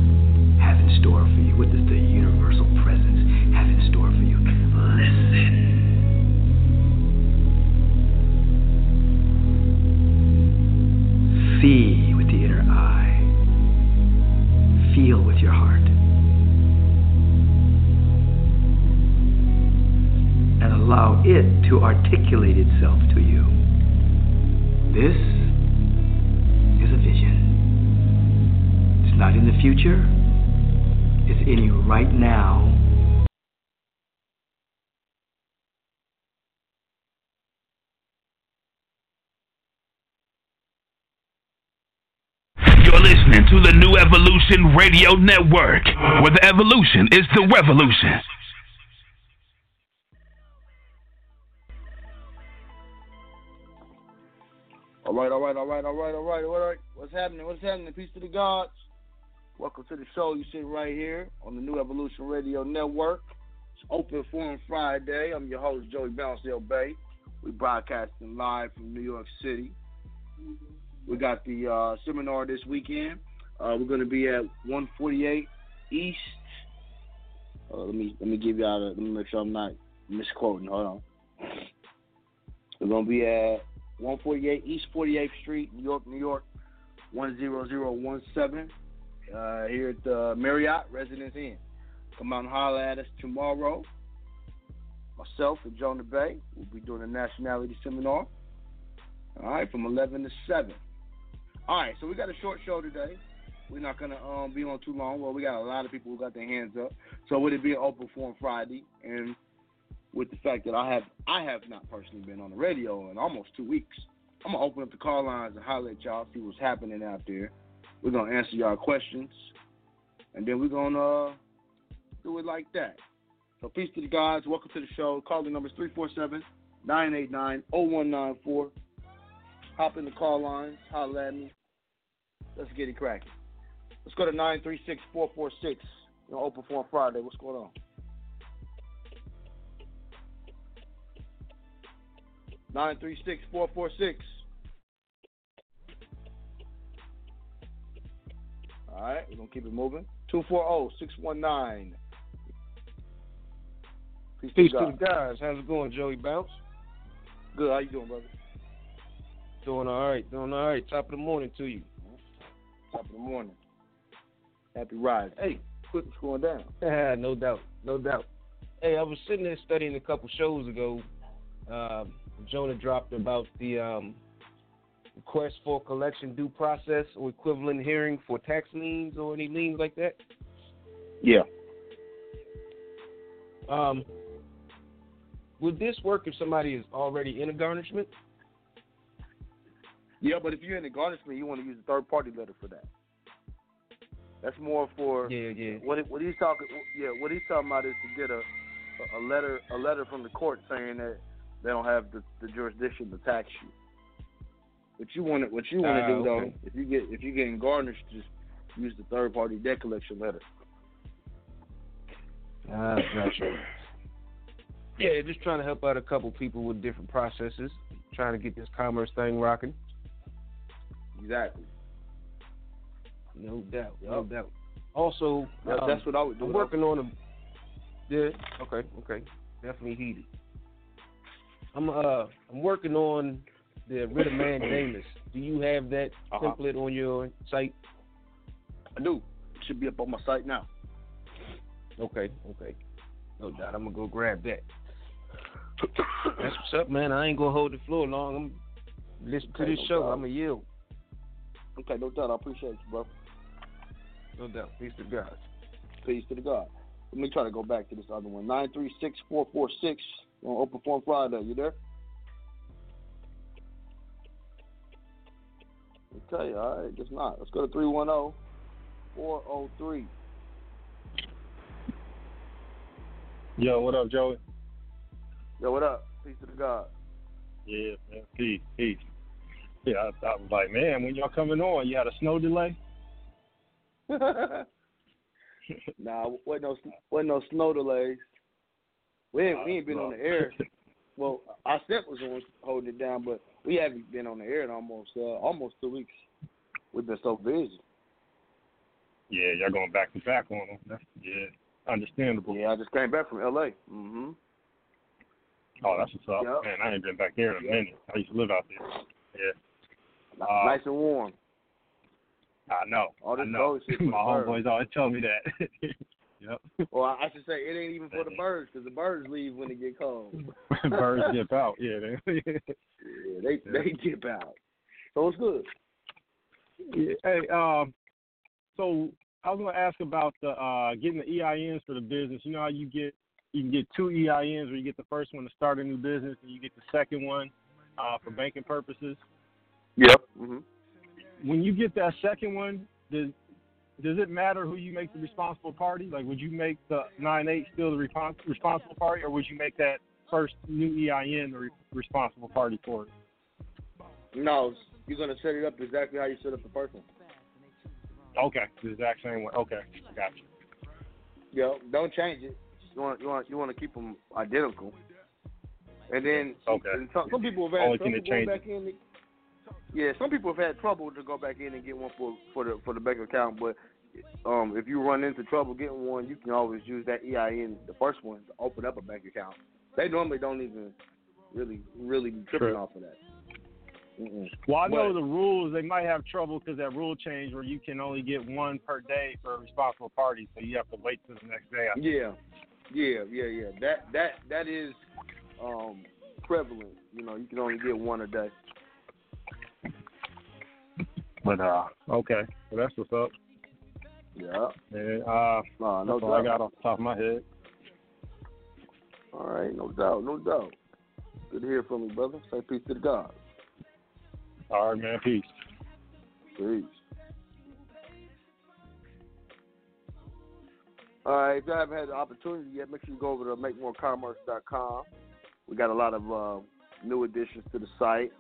Speaker 9: have in store for you? What does the universal presence have in store for you. Listen. See with the inner eye. Feel with your heart. And allow it to articulate itself to you. This is a vision. It's not in the future, it's in you right now.
Speaker 5: You're listening to the New Evolution Radio Network, where the evolution is the revolution.
Speaker 10: All right, all right, all right, all right, all right, all right. What's happening? What's happening? Peace to the gods. Welcome to the show. You sit right here on the New Evolution Radio Network. It's Open Forum Friday. I'm your host, Joey Bounce Bay. We broadcasting live from New York City. We got the uh, seminar this weekend. Uh, we're going to be at 148 East. Uh, let me let me give y'all. Let me make sure I'm not misquoting. Hold on. We're going to be at 148 East 48th Street, New York, New York, 10017. Uh, here at the Marriott Residence Inn. Come out and holler at us tomorrow. Myself and Jonah Bay will be doing a nationality seminar. All right, from 11 to 7. All right, so we got a short show today. We're not gonna um, be on too long. Well, we got a lot of people who got their hands up. So would it be an open forum Friday? And with the fact that I have I have not personally been on the radio in almost two weeks, I'm gonna open up the call lines and holler at y'all, see what's happening out there. We're gonna answer y'all questions, and then we're gonna uh, do it like that. So peace to the gods. Welcome to the show. Call the numbers 347-989-0194. Hop in the call lines. Holler at me. Let's get it cracking. Let's go to 936-446. Open Forum Friday. What's going on? 936-446. All right, we're gonna keep it moving. Two four zero six one nine. Peace,
Speaker 11: Peace
Speaker 10: to,
Speaker 11: to the guys. How's it going, Joey Bounce?
Speaker 10: Good. How you doing, brother?
Speaker 11: Doing all right. Doing all right. Top of the morning to you.
Speaker 10: Top of the morning. Happy ride. Hey, quit what's going down.
Speaker 11: Yeah, [laughs] no doubt. No doubt. Hey, I was sitting there studying a couple shows ago. Um, Jonah dropped about the um, request for collection due process or equivalent hearing for tax liens or any liens like that.
Speaker 10: Yeah.
Speaker 11: Um, would this work if somebody is already in a garnishment?
Speaker 10: Yeah, but if you're in a garnishment, you want to use a third party letter for that. That's more for
Speaker 11: Yeah, yeah.
Speaker 10: what what he's talking. Yeah, what he's talking about is to get a a letter a letter from the court saying that they don't have the, the jurisdiction to tax you. What you want to what you want to
Speaker 11: Ah,
Speaker 10: do though,
Speaker 11: okay.
Speaker 10: if you get if you're getting garnished, just use the third party debt collection letter.
Speaker 11: Ah, gotcha. Yeah, just trying to help out a couple people with different processes, trying to get this commerce thing rocking.
Speaker 10: Exactly.
Speaker 11: No doubt, no
Speaker 10: Yup.
Speaker 11: doubt. Also,
Speaker 10: Yeah,
Speaker 11: um,
Speaker 10: that's what I would do.
Speaker 11: I'm working on a. Yeah. Okay. Okay. Definitely heated. I'm uh I'm working on the writ of mandamus. Do you have that
Speaker 10: Uh-huh.
Speaker 11: template on your site?
Speaker 10: I do. It should be up on my site now.
Speaker 11: Okay. Okay. No doubt. I'm gonna go grab that. That's what's up, man. I ain't gonna hold the floor long. I'm listen to this
Speaker 10: no
Speaker 11: show.
Speaker 10: problem.
Speaker 11: I'm a yield.
Speaker 10: Okay, no doubt. I appreciate you, bro.
Speaker 11: No doubt. Peace to God.
Speaker 10: Peace to the God. Let me try to go back to this other one. Nine three six four four six on Open Forum Friday. You there? Okay, all right. Guess not. Let's go to 310 403.
Speaker 12: Yo, what up, Joey?
Speaker 10: Yo, what up? Peace to the God.
Speaker 12: Yeah, man. Peace, peace. Yeah, I, I was like, man, when y'all coming on, you had a snow delay? [laughs] [laughs]
Speaker 10: nah, wasn't no, wasn't no snow delays. We ain't, we ain't been on the air. Well, our step was on holding it down, but we haven't been on the air in almost uh, almost two weeks. We've been so busy.
Speaker 12: Yeah, y'all going back to back on them. That's, yeah, understandable.
Speaker 10: Yeah, I just came back from L.A. Mm-hmm.
Speaker 12: Oh, that's what's up.
Speaker 10: Yep.
Speaker 12: Man, I ain't been back there in a
Speaker 10: Yep.
Speaker 12: minute. I used to live out there. Yeah. Uh,
Speaker 10: nice and warm.
Speaker 12: I know.
Speaker 10: All this
Speaker 12: I know.
Speaker 10: shit [laughs]
Speaker 12: My homeboys always tell me that. [laughs] Yep. [laughs]
Speaker 10: Or I should say, it ain't even for the birds because the birds leave when it get cold. [laughs]
Speaker 12: Birds dip out. Yeah. [laughs] They,
Speaker 10: Yeah, they they dip out. So it's good.
Speaker 12: Yeah. Hey, um, so I was going to ask about the uh, getting the EINs for the business. You know how you get you can get two EINs where you get the first one to start a new business and you get the second one uh, for banking purposes.
Speaker 10: Yep. hmm
Speaker 12: When you get that second one, does does it matter who you make the responsible party? Like, would you make the nine eight still the respons- responsible party, or would you make that first new EIN the re- responsible party for it?
Speaker 10: No, you're gonna set it up exactly how you set up the first one.
Speaker 12: Okay, the exact same way. Okay, gotcha.
Speaker 10: Yo, don't change it. You want you want you want to keep them identical. And then
Speaker 12: Okay.
Speaker 10: and some, some people have had
Speaker 12: Only
Speaker 10: some people back in. yeah, some people have had trouble to go back in and get one for for the for the bank account. But um, if you run into trouble getting one, you can always use that EIN, the first one, to open up a bank account. They normally don't even really really be tripping
Speaker 12: True.
Speaker 10: off of that. Mm-mm.
Speaker 12: Well, I know
Speaker 10: But-
Speaker 12: the rules. They might have trouble because that rule change where you can only get one per day for a responsible party, so you have to wait till the next day. I think.
Speaker 10: Yeah, yeah, yeah, yeah. That that that is um, prevalent. You know, you can only get one a day.
Speaker 12: But uh, okay, well, that's what's up.
Speaker 10: Yeah.
Speaker 12: And, uh,
Speaker 10: No, no
Speaker 12: that's all I
Speaker 10: doubt.
Speaker 12: got off the top of my head.
Speaker 10: All right, no doubt, no doubt. Good to hear from you, brother. Say peace to the God.
Speaker 12: All right, man. Peace.
Speaker 10: Peace. All right, if you haven't had the opportunity yet, make sure you go over to makemorecommerce.com. We got a lot of uh, new additions to the site.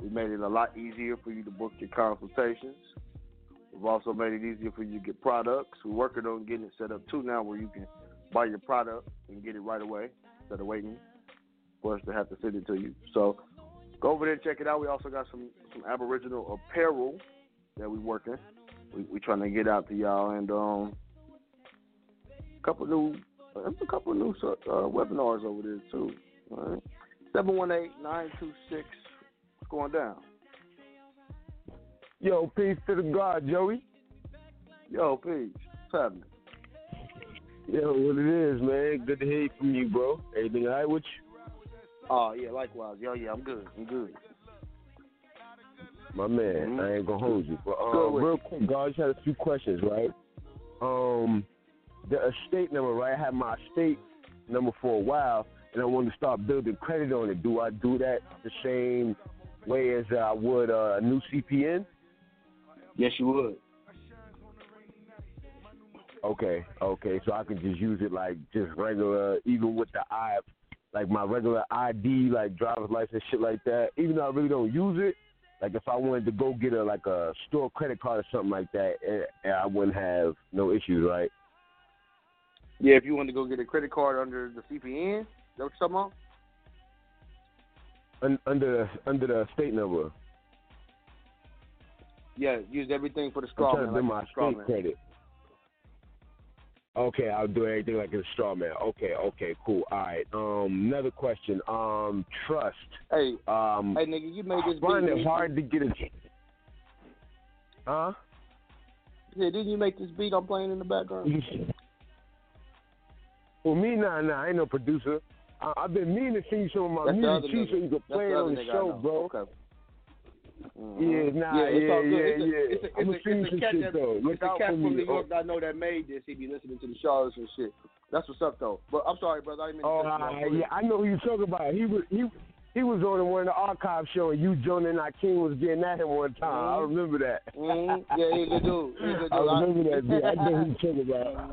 Speaker 10: We made it a lot easier for you to book your consultations. We've also made it easier for you to get products. We're working on getting it set up too now where you can buy your product and get it right away instead of waiting for us to have to send it to you. So go over there and check it out. We also got some, some Aboriginal apparel that we're working. We we trying to get out to y'all and um a couple new there's a couple new uh, webinars over there too. All right. Seven one eight nine two six. What's going down?
Speaker 13: Yo, peace to the God, Joey.
Speaker 10: Yo, peace. What's happening?
Speaker 13: Yo, what it is, man. Good to hear from you, bro. Everything all right with you?
Speaker 10: Oh yeah, likewise. Yo, yeah, I'm good. I'm good.
Speaker 13: My man,
Speaker 10: Mhm.
Speaker 13: I ain't gonna hold you. But um, real quick, God, I just had a few questions, right? Um, the estate number, right? I had my estate number for a while, and I wanted to start building credit on it. Do I do that the same way as I would uh, a new CPN?
Speaker 10: Yes, you would.
Speaker 13: Okay, okay. So I can just use it like just regular, even with the I, like my regular ID, like driver's license, shit like that. Even though I really don't use it, like if I wanted to go get a like a store credit card or something like that, eh, eh, I wouldn't have no issues, right?
Speaker 10: Yeah, if you want to go get a credit card under the CPN, is that what you're talking about?
Speaker 13: Un- under under the state number,
Speaker 10: Yeah, use everything for the
Speaker 13: I'm
Speaker 10: straw man. like
Speaker 13: my
Speaker 10: straw man.
Speaker 13: credit. Okay, I'll do everything like a straw man. Okay, okay, cool. All right. Um, another question. Um, trust.
Speaker 10: Hey,
Speaker 13: um,
Speaker 10: hey, nigga, you made this
Speaker 13: I find
Speaker 10: beat,
Speaker 13: it hard to get a. Huh?
Speaker 10: Yeah, didn't you make this beat I'm playing in the background?
Speaker 13: Well, me, nah, nah, I ain't no producer. I, I've been meaning to see some of my
Speaker 10: That's
Speaker 13: music too, so you can play it on the show, bro.
Speaker 10: Okay.
Speaker 13: Yeah, nah,
Speaker 10: yeah, it's
Speaker 13: yeah,
Speaker 10: good.
Speaker 13: yeah,
Speaker 10: it's a,
Speaker 13: yeah.
Speaker 10: It's a,
Speaker 13: I'ma
Speaker 10: it's a, it's a
Speaker 13: some
Speaker 10: cat
Speaker 13: shit,
Speaker 10: that,
Speaker 13: though. Look
Speaker 10: it's a cat from. New York
Speaker 13: Oh.
Speaker 10: that I know that made this. He be listening to the shows and shit. That's what's up though. But I'm sorry, brother. I didn't mean
Speaker 13: Oh,
Speaker 10: cut you off.
Speaker 13: uh, yeah, I know who you talking about. He was he he was on one of the archive show, and you, Jonah, and Akeem was getting at him one time. I
Speaker 10: Mhm.
Speaker 13: remember that.
Speaker 10: Mhm. Yeah, he's a good dude. He's a good [laughs] dude.
Speaker 13: I remember that. Dude. I know who you [laughs] talking about.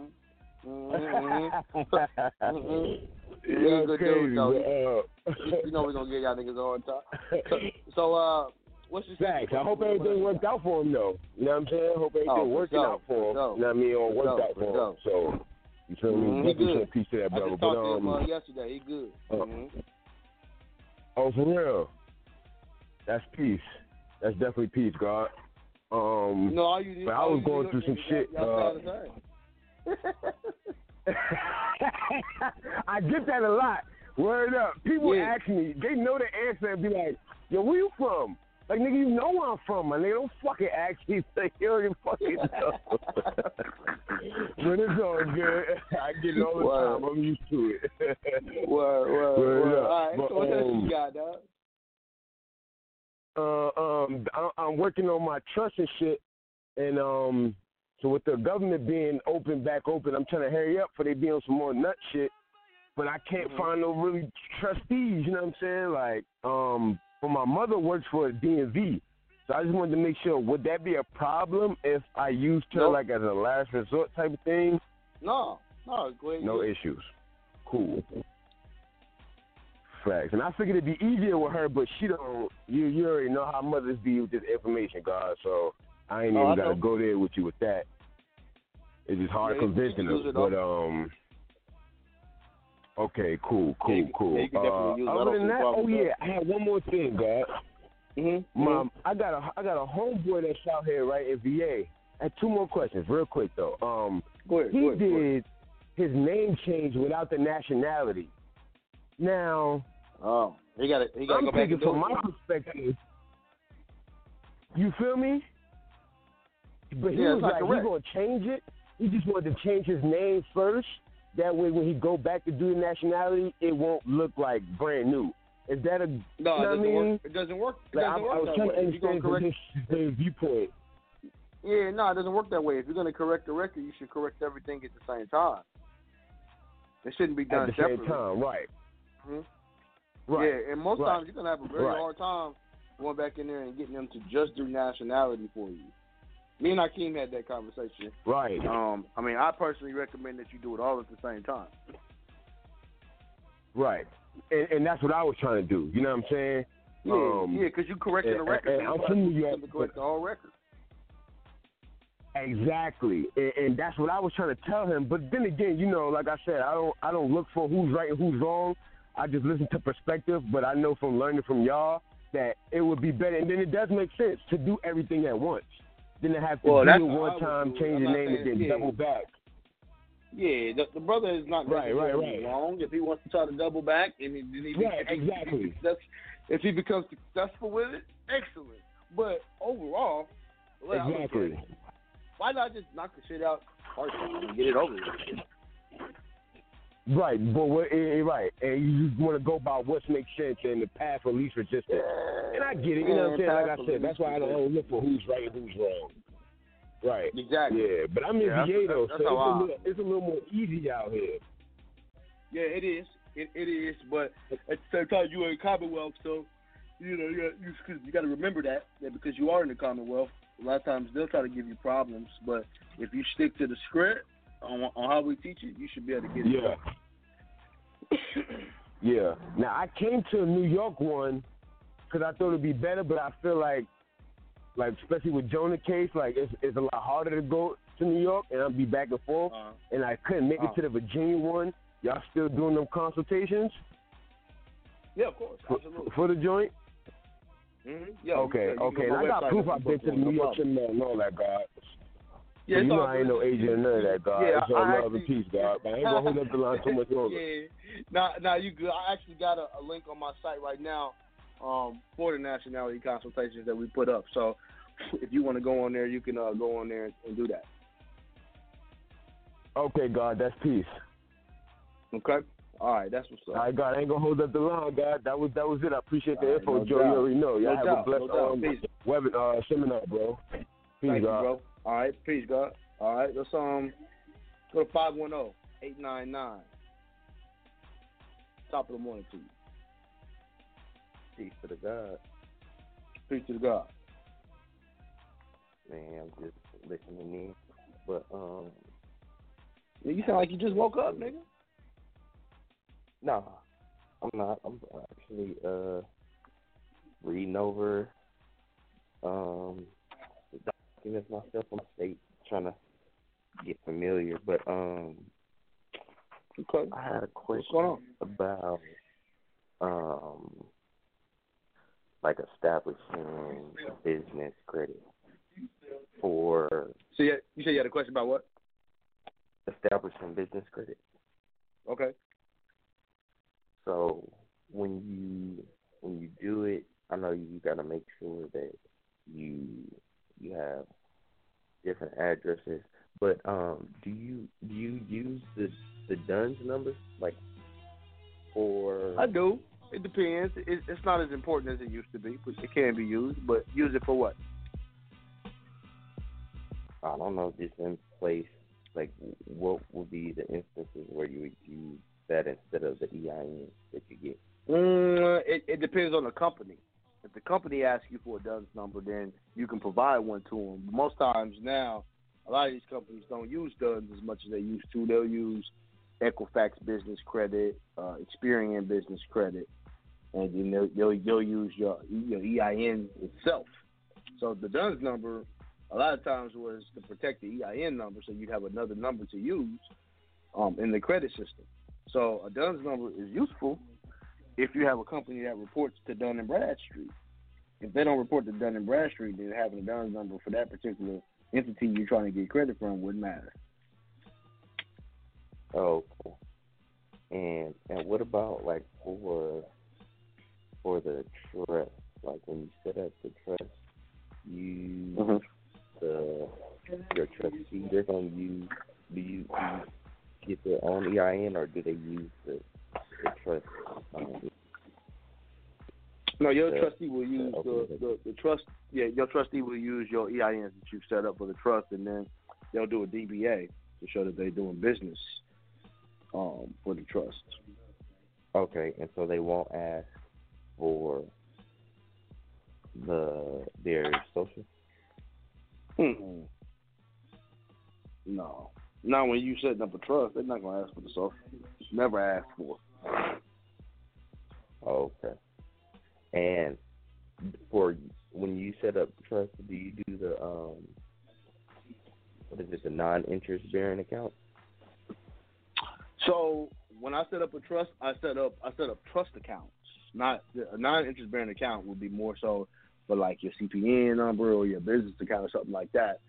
Speaker 13: [laughs]
Speaker 10: Mhm. He's
Speaker 13: Yeah,
Speaker 10: a good
Speaker 13: crazy,
Speaker 10: dude though.
Speaker 13: but, uh,
Speaker 10: You- know we're gonna get y'all niggas on. So, so uh, what's your
Speaker 13: Thanks. I hope everything worked out for him, though. You know what I'm saying? I hope everything
Speaker 10: Oh, for
Speaker 13: working
Speaker 10: sure,
Speaker 13: out for him.
Speaker 10: for.
Speaker 13: You know what I mean? Or
Speaker 10: For
Speaker 13: worked
Speaker 10: sure,
Speaker 13: out
Speaker 10: for
Speaker 13: for him. So, you feel me?
Speaker 10: Mhm, he
Speaker 13: Definitely
Speaker 10: good.
Speaker 13: say peace to that
Speaker 10: I
Speaker 13: brother.
Speaker 10: just
Speaker 13: But,
Speaker 10: talked to him uh,
Speaker 13: um,
Speaker 10: yesterday. He good.
Speaker 13: uh,
Speaker 10: Mhm.
Speaker 13: oh, for real? That's peace. That's definitely peace, God. Um,
Speaker 10: No, all you did,
Speaker 13: but I was
Speaker 10: you
Speaker 13: going through some shit.
Speaker 10: Y'all, y'all sound
Speaker 13: uh. [laughs] I get that a lot. Word up. People
Speaker 10: Yeah.
Speaker 13: ask me, they know the answer and be like, yo, where you from? Like nigga, you know where I'm from, my nigga. Don't fucking ask me. [laughs] Like you already fucking know. [laughs] but it's all good. I get it all the
Speaker 10: Word.
Speaker 13: time. I'm used to it.
Speaker 10: Word, word,
Speaker 13: Word
Speaker 10: word. All right,
Speaker 13: But,
Speaker 10: so what else
Speaker 13: um,
Speaker 10: you got, dog?
Speaker 13: uh, um, I, I'm working on my trust and shit, and um, so with the government being open back open, I'm trying to hurry up for they be on some more nut shit, but I can't
Speaker 10: Mm-hmm.
Speaker 13: find no really trustees. You know what I'm saying? Like, um, but my mother works for the DMV, so I just wanted to make sure would that be a problem if I used her
Speaker 10: Nope.
Speaker 13: like as a last resort type of thing?
Speaker 10: No, no, go ahead.
Speaker 13: No issues. Cool. Facts. And I figured it'd be easier with her, but she don't. You you already know how mothers be with this information, God. So I ain't
Speaker 10: Oh,
Speaker 13: even
Speaker 10: I
Speaker 13: gotta
Speaker 10: know.
Speaker 13: go there with you with that. It's just hard
Speaker 10: Yeah,
Speaker 13: convincing her. But um. Okay, cool, cool,
Speaker 10: Yeah,
Speaker 13: cool.
Speaker 10: yeah, you can definitely
Speaker 13: uh,
Speaker 10: use it. I
Speaker 13: other than that, oh yeah. I had one more thing, God.
Speaker 10: Mm-hmm.
Speaker 13: Mom, I got a I got a homeboy that's out here right in VA. I had two more questions, real quick though. Um,
Speaker 10: Go ahead,
Speaker 13: he
Speaker 10: ahead,
Speaker 13: did his name change without the nationality. Now,
Speaker 10: Oh, he got he got to
Speaker 13: I'm
Speaker 10: go back and
Speaker 13: from my perspective. You feel me? But he
Speaker 10: Yeah,
Speaker 13: was like,
Speaker 10: correct.
Speaker 13: he gonna change it. He just wanted to change his name first. That way, when he go back to do the nationality, it won't look like brand new. Is that a
Speaker 10: No,
Speaker 13: you
Speaker 10: it
Speaker 13: what I
Speaker 10: doesn't
Speaker 13: mean?
Speaker 10: work. It doesn't work. It
Speaker 13: Like,
Speaker 10: doesn't
Speaker 13: I,
Speaker 10: work
Speaker 13: I was
Speaker 10: that
Speaker 13: trying
Speaker 10: way.
Speaker 13: to understand
Speaker 10: correct,
Speaker 13: his viewpoint.
Speaker 10: yeah, no, it doesn't work that way. If you're gonna correct the record, you should correct everything at the same time. It shouldn't be done
Speaker 13: At the same time, right?
Speaker 10: Mhm.
Speaker 13: Right.
Speaker 10: Yeah, and most
Speaker 13: Right.
Speaker 10: times you're gonna have a very
Speaker 13: Right.
Speaker 10: hard time going back in there and getting them to just do nationality for you. Me and Akeem had that conversation.
Speaker 13: Right.
Speaker 10: Um, I mean, I personally recommend that you do it all at the same time.
Speaker 13: Right. And, and that's what I was trying to do. You know what I'm saying?
Speaker 10: Yeah,
Speaker 13: Um,
Speaker 10: yeah, because you're correcting the record.
Speaker 13: and
Speaker 10: so
Speaker 13: I'm
Speaker 10: you
Speaker 13: New York,
Speaker 10: to correct the whole record.
Speaker 13: Exactly, and, and that's what I was trying to tell him. But then again, you know, like I said, I don't, I don't look for who's right and who's wrong. I just listen to perspective. But I know from learning from y'all that it would be better, and then it does make sense to do everything at once, than to have to
Speaker 10: Well,
Speaker 13: do it one time, change the name, and then
Speaker 10: yeah.
Speaker 13: double back.
Speaker 10: Yeah, the, the brother is not
Speaker 13: Right, right, right.
Speaker 10: wrong. If he wants to try to double back, and he, then he,
Speaker 13: Right,
Speaker 10: he,
Speaker 13: exactly. [laughs]
Speaker 10: If he, if he becomes successful with it, excellent. But overall, the way I look at
Speaker 13: Exactly.
Speaker 10: why not just knock the shit out and get it over with?
Speaker 13: Right, but what, eh, eh, right, and you just want to go by what makes sense and the path of least resistance. And I get it, you know what I'm saying? Like I said, that's why I don't look for who's right and who's wrong. Right.
Speaker 10: Exactly.
Speaker 13: Yeah, but I'm in
Speaker 10: Yeah,
Speaker 13: VA though, so it's
Speaker 10: how
Speaker 13: a,
Speaker 10: I-
Speaker 13: little, it's a little more easy out here.
Speaker 10: Yeah, it is. It, it is. But at the same time, you're in Commonwealth, so you know you got, you got to remember that that because you are in the Commonwealth, a lot of times they'll try to give you problems. But if you stick to the script on, on how we teach it, you should be able to get it.
Speaker 13: Yeah. [coughs] Yeah. Now I came to a New York one because I thought it'd be better, but I feel like, like especially with Jonah case, like it's it's a lot harder to go to New York and I'll be back and forth,
Speaker 10: Uh-huh.
Speaker 13: and I couldn't make
Speaker 10: Uh-huh.
Speaker 13: it to the Virginia one. Y'all still doing them consultations
Speaker 10: Yeah, of course,
Speaker 13: for,
Speaker 10: absolutely.
Speaker 13: for the joint?
Speaker 10: Mm-hmm. Yeah,
Speaker 13: okay,
Speaker 10: you
Speaker 13: okay. And I got proof I've been to New York and all that, God.
Speaker 10: Yeah,
Speaker 13: you know I ain't no agent or none of that, God.
Speaker 10: Yeah,
Speaker 13: it's all love and peace, God. But I ain't gonna hold up the line too much longer. [laughs]
Speaker 10: yeah. Now, now you good. I actually got a, a link on my site right now um, for the nationality consultations that we put up. So if you want to go on there, you can uh, go on there and, and do that.
Speaker 13: Okay, God, that's peace.
Speaker 10: Okay. All right, that's what's up.
Speaker 13: All right, God, I ain't gonna hold up the line, God. That was that was it. I appreciate the
Speaker 10: All right,
Speaker 13: info,
Speaker 10: no
Speaker 13: Joe.
Speaker 10: doubt.
Speaker 13: You already know. Y'all
Speaker 10: No
Speaker 13: have
Speaker 10: doubt,
Speaker 13: a blessed
Speaker 10: no
Speaker 13: um,
Speaker 10: Peace.
Speaker 13: web uh, seminar, bro. Peace,
Speaker 10: Thank
Speaker 13: God.
Speaker 10: you, bro. All right, peace, God. All right, let's um go to 510-899. Top of the morning to you.
Speaker 14: Peace to the God.
Speaker 10: Peace to the God.
Speaker 14: Man, I'm just listening in. But um
Speaker 10: Yeah, you sound like you just woke up, nigga.
Speaker 14: no, I'm not. I'm actually uh reading over um the documents myself on state, trying to get familiar. But um
Speaker 10: okay.
Speaker 14: I had a question about um like establishing business credit for
Speaker 10: So yeah, you said you had a question about what?
Speaker 14: establishing business credit.
Speaker 10: Okay.
Speaker 14: So when you when you do it, I know you got to make sure that you you have different addresses. But um, do you do you use the the DUNS number like for?
Speaker 10: I do. It depends. It, it's not as important as it used to be, but it can be used. But use it for what?
Speaker 14: I don't know, just in place. Like, what would be the instances where you would use that instead of the EIN that you get?
Speaker 10: Mm, it, it depends on the company. If the company asks you for a DUNS number, then you can provide one to them. But most times now, a lot of these companies don't use DUNS as much as they used to. They'll use Equifax Business Credit, uh, Experian Business Credit, and then they'll, they'll, they'll use your your EIN itself. So the DUNS number, a lot of times was to protect the EIN number, so you'd have another number to use um, in the credit system. So a DUNS number is useful if you have a company that reports to Dun and Bradstreet. If they don't report to Dun and Bradstreet, then having a DUNS number for that particular entity you're trying to get credit from wouldn't matter.
Speaker 14: Oh, cool. And and what about like for for the trust? Like when you set up the trust, you
Speaker 10: Mhm.
Speaker 14: the your trustee they're gonna use do you, do you get their own EIN or do they use the trust? Um,
Speaker 10: No, your
Speaker 14: the-
Speaker 10: trustee will use the, the, the trust. Yeah, your trustee will use your EINs that you've set up for the trust, and then they'll do a DBA to show that they're doing business um, for the trust.
Speaker 14: Okay, and so they won't ask for the their social.
Speaker 10: Mm-mm. No, not when you setting up a trust. They're not gonna ask for the social. Never ask for.
Speaker 14: Okay. And for when you set up trust, do you do the um what is it, the non interest bearing account?
Speaker 10: So when I set up a trust, I set up I set up trust accounts. Not a non-interest bearing account would be more so for like your CPN number or your business account or something like that.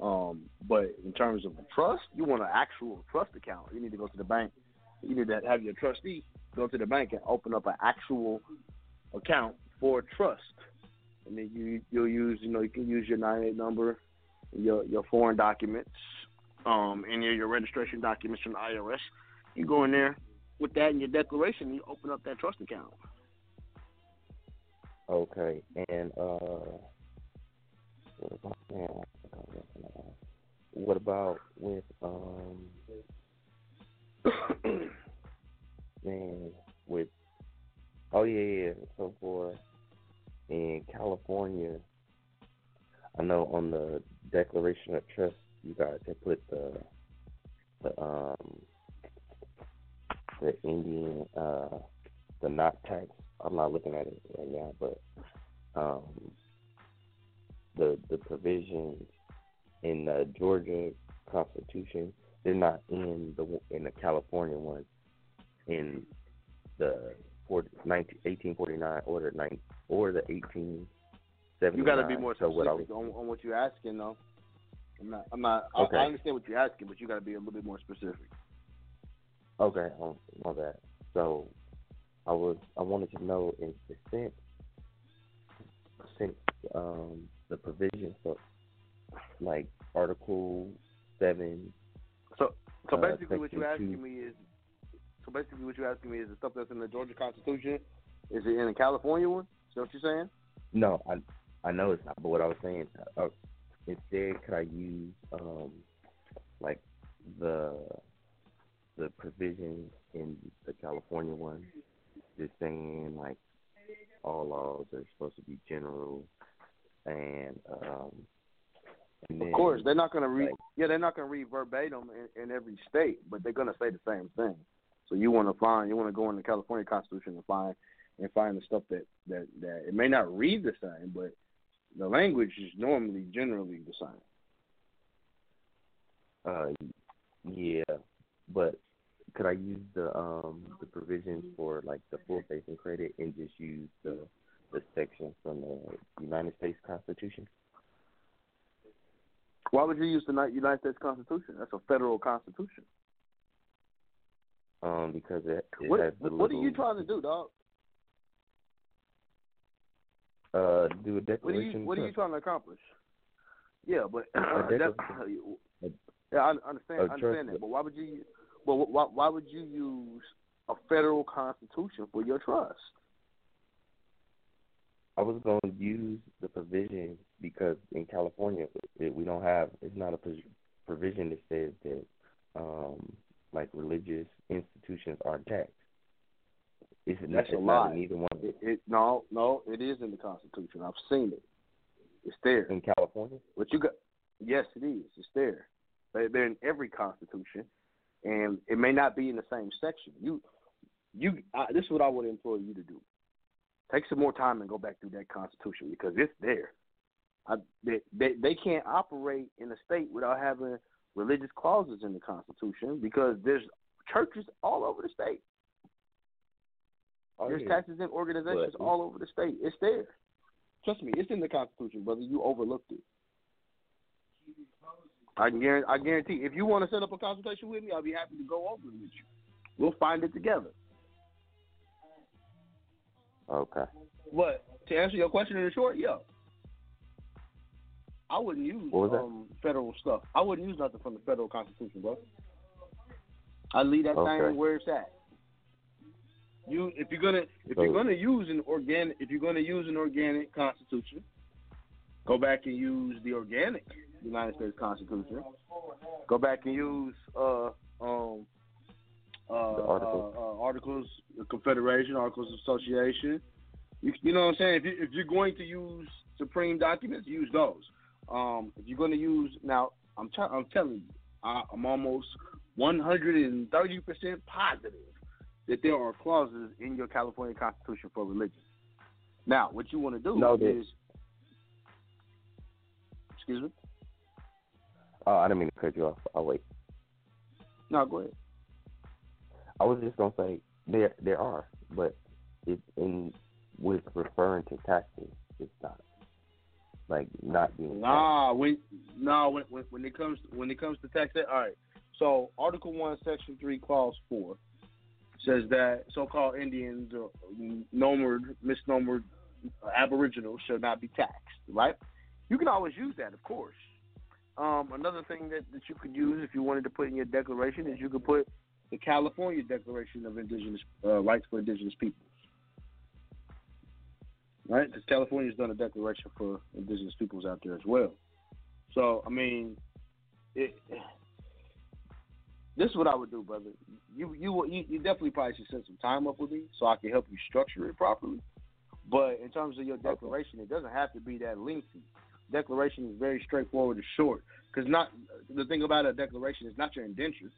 Speaker 10: Um, but in terms of trust, you want an actual trust account. You need to go to the bank. You need to have your trustee go to the bank and open up an actual account for trust. And then you you'll use you know you can use your nine eight number, your your foreign documents, um, and your your registration documents from the IRS. You go in there with that and your declaration, you open up that trust account.
Speaker 14: Okay. And uh what about ask. what about with um [coughs] man with oh yeah yeah so for in California I know on the Declaration of Trust you guys can put the the um the Indian uh the not tax I'm not looking at it right now but um the the provisions in the Georgia Constitution they're not in the in the California one in the 40, 19, 1849 or the 9 or the 1879
Speaker 10: You got to be more
Speaker 14: so what
Speaker 10: specific on, on what you're asking, though. I'm not. I'm not.
Speaker 14: Okay.
Speaker 10: I, I understand what you're asking, but you got to be a little bit more specific.
Speaker 14: Okay, um, my bad. So, I was I wanted to know if the since since um the provisions for like Article Seven.
Speaker 10: So,
Speaker 14: uh,
Speaker 10: basically, what you're asking
Speaker 14: two-
Speaker 10: me is, so basically, what you're asking me is the stuff that's in the Georgia Constitution. Is it in the California one? Is that what you're saying?
Speaker 14: No, I I know it's not. But what I was saying, uh, instead, could I use um like the the provision in the California one, just saying like all laws are supposed to be general, and um. And
Speaker 10: Of
Speaker 14: then,
Speaker 10: course, they're not going to read.
Speaker 14: like,
Speaker 10: yeah, they're not going to read verbatim in, in every state, but they're going to say the same thing. So you want to find, you want to go in the California Constitution and find and find the stuff that that that it may not read the same, but the language is normally generally the same.
Speaker 14: Uh, yeah, but could I use the um the provisions for like the full faith and credit and just use the the section from the United States Constitution?
Speaker 10: Why would you use the United States Constitution? That's a federal constitution.
Speaker 14: Um, because it, it
Speaker 10: What
Speaker 14: has
Speaker 10: what, what are you trying to do, dog?
Speaker 14: Uh, do a
Speaker 10: What are
Speaker 14: declaration.
Speaker 10: you What are you trying to accomplish? Yeah, but [clears throat]
Speaker 14: A
Speaker 10: that,
Speaker 14: declaration.
Speaker 10: yeah, I understand. I understand that. But why would you? But why Why would you use a federal constitution for your trust?
Speaker 14: I was going to use the provision because in California it, we don't have it's not a provision that says that um like religious institutions are taxed. It's not,
Speaker 10: That's
Speaker 14: it's
Speaker 10: a
Speaker 14: not
Speaker 10: lie.
Speaker 14: in either one
Speaker 10: It, it, no, no, it is in the Constitution. I've seen it. It's there.
Speaker 14: in California.
Speaker 10: But you got yes, it is. It's there. They- They're in every constitution, and it may not be in the same section. You, you. I, this is what I would implore you to do. Take some more time and go back through that constitution because it's there. I, they, they they can't operate in a state without having religious clauses in the constitution because there's churches all over the state.
Speaker 14: Oh,
Speaker 10: There's
Speaker 14: yeah.
Speaker 10: taxes and organizations
Speaker 14: But-
Speaker 10: all over the state. It's there. Trust me, it's in the Constitution, brother. You overlooked it. I guarantee, I guarantee if you want to set up a consultation with me, I'll be happy to go over it with you. We'll find it together.
Speaker 14: Okay.
Speaker 10: But to answer your question in short, yeah. I wouldn't use
Speaker 14: What was that?
Speaker 10: um, federal stuff. I wouldn't use nothing from the federal constitution, bro. I leave that
Speaker 14: Okay.
Speaker 10: thing where it's at. You, if you're gonna, if
Speaker 14: So-
Speaker 10: you're gonna use an organic, if you're gonna use an organic constitution, go back and use the organic United States Constitution. Go back and use uh um uh,
Speaker 14: Articles.
Speaker 10: uh, uh, articles of Confederation, Articles of Association. You, you know what I'm saying? If, you, if you're going to use supreme documents, use those. Um, if you're going to use now, I'm t- I'm telling you, I, I'm almost 130 percent positive that there are clauses in your California Constitution for religion. Now, what you want to do
Speaker 14: No,
Speaker 10: is, excuse me.
Speaker 14: Oh, I didn't mean to cut you off. I'll wait.
Speaker 10: No, go ahead.
Speaker 14: I was just gonna say there there are, but it's in with referring to taxes, it's not like not being
Speaker 10: Nah, when nah when, when when it comes when it comes to tax, all right. So Article One, Section Three, Clause Four says that so-called Indians or nomered, misnomered uh, Aboriginals shall not be taxed. Right? You can always use that, of course. Um, another thing that, that you could use if you wanted to put in your declaration is you could put the California Declaration of Indigenous uh, Rights for Indigenous Peoples. Right? Because California's done a declaration for indigenous peoples out there as well. So, I mean, it, this is what I would do, brother. You, you you you definitely probably should set some time up with me so I can help you structure it properly. But in terms of your declaration, it doesn't have to be that lengthy. Declaration is very straightforward and short. Because not the thing about a declaration is not your indentures.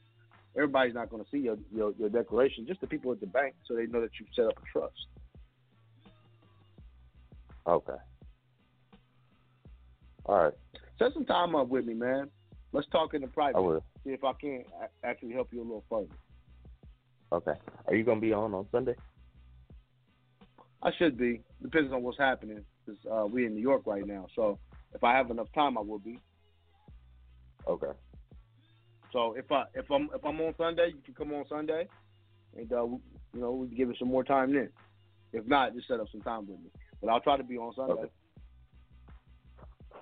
Speaker 10: Everybody's not going to see your, your your declaration. Just the people at the bank, so they know that you set up a trust.
Speaker 14: Okay. All right.
Speaker 10: Set some time up with me, man. Let's talk in the private.
Speaker 14: I will.
Speaker 10: See if I can actually help you a little further.
Speaker 14: Okay. Are you gonna be on on Sunday?
Speaker 10: I should be. Depends on what's happening. Cause uh, we in New York right now. So if I have enough time, I will be.
Speaker 14: Okay.
Speaker 10: So if I if I'm if I'm on Sunday, you can come on Sunday, and uh, we, you know we can give it some more time then. If not, just set up some time with me. But I'll try to be on Sunday.
Speaker 14: Okay.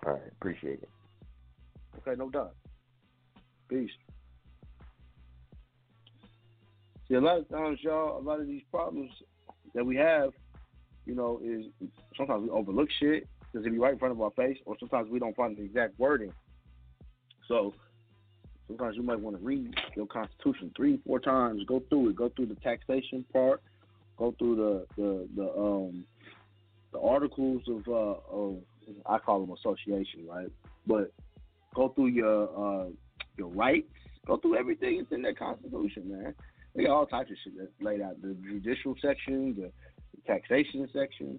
Speaker 14: All right. Appreciate it.
Speaker 10: Okay, no doubt. Peace. See, a lot of times, y'all, a lot of these problems that we have, you know, is sometimes we overlook shit because it be right in front of our face, or sometimes we don't find the exact wording. So sometimes you might want to read your Constitution three, four times, go through it, go through the taxation part, go through the the the um the articles of uh of I call them association, right? But go through your uh your rights, go through everything that's in that Constitution, man. They got all types of shit that's laid out. The judicial section, the taxation section,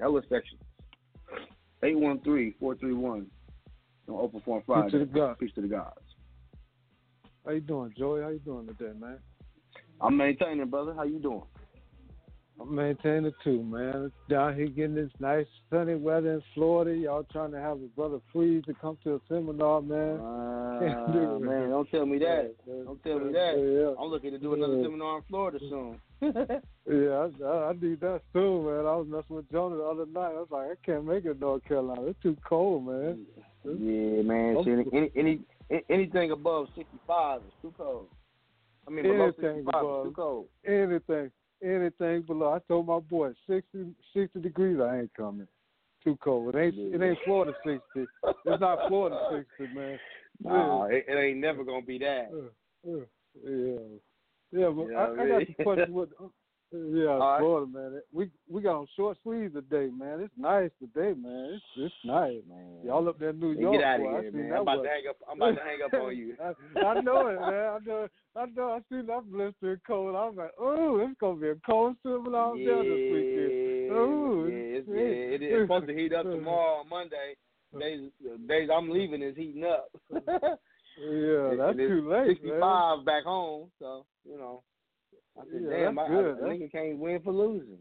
Speaker 10: hella sections. 813-431 on Open Forum Friday.
Speaker 15: to the God.
Speaker 10: Peace to the gods.
Speaker 15: How you doing, Joey? How you doing today, man?
Speaker 10: I'm maintaining, brother. How you doing?
Speaker 15: I'm maintaining too, man. Down here getting this nice sunny weather in Florida. Y'all trying to have a brother Freeze to come to a seminar, man. [laughs] Do
Speaker 10: Uh, man, don't tell me that. Don't tell me that.
Speaker 15: Yeah.
Speaker 10: I'm looking to do another
Speaker 15: Yeah.
Speaker 10: seminar in Florida soon. [laughs]
Speaker 15: Yeah, I, I, I need that soon, man. I was messing with Jonah the other night. I was like, I can't make it to North Carolina. It's too cold, man.
Speaker 10: Yeah, man. See, any any anything above 65 is too cold. I mean, below
Speaker 15: Anything
Speaker 10: 65
Speaker 15: above.
Speaker 10: is too cold.
Speaker 15: Anything, anything below. I told my boy, 60, 60 degrees, I ain't coming. Too cold. It ain't, it ain't Florida 60. It's not Florida 60, man. [laughs]
Speaker 10: Nah, it, it ain't never gonna be that.
Speaker 15: Uh, uh, yeah. Yeah, but
Speaker 10: You know
Speaker 15: I, I
Speaker 10: I
Speaker 15: got the question with yeah,
Speaker 10: All right.
Speaker 15: Florida, man. We we got on short sleeves today, man. It's nice today, man. It's it's nice, man. Y'all up there in New York,
Speaker 10: get out of here, man. I'm about to hang up. I'm about to hang up on you. [laughs]
Speaker 15: I, I know it, man. I know. It. I know. I seen that blistering cold. I'm like, ooh, it's gonna be a cold seminar out there this weekend. Ooh,
Speaker 10: yeah, it's, yeah, it, it's supposed to heat up [laughs] tomorrow on Monday. Days, days I'm leaving is heating up. [laughs]
Speaker 15: Yeah, that's too late,
Speaker 10: 65 back home, so you know. I said,
Speaker 15: Yeah,
Speaker 10: damn,
Speaker 15: that's
Speaker 10: I,
Speaker 15: good.
Speaker 10: I, nigga can't win for losing.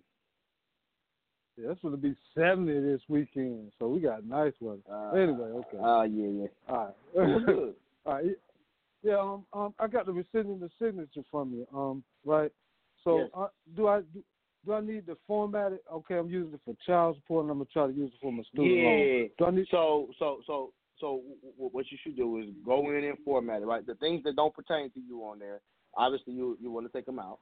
Speaker 15: Yeah, it's gonna be seventy this weekend, so we got nice weather. anyway, okay.
Speaker 10: Oh yeah, yeah.
Speaker 15: All right. [laughs] All right. Yeah, um, um, I got the rescinding the signature from you. Um, right. So,
Speaker 10: Yes.
Speaker 15: uh, do I do, do I need to format it? Okay, I'm using it for child support, and I'm gonna try to use it for my student
Speaker 10: Yeah.
Speaker 15: loan. Do I need?
Speaker 10: So so so so w- w- what you should do is go in and format it. Right, the things that don't pertain to you on there, obviously you you want to take them out.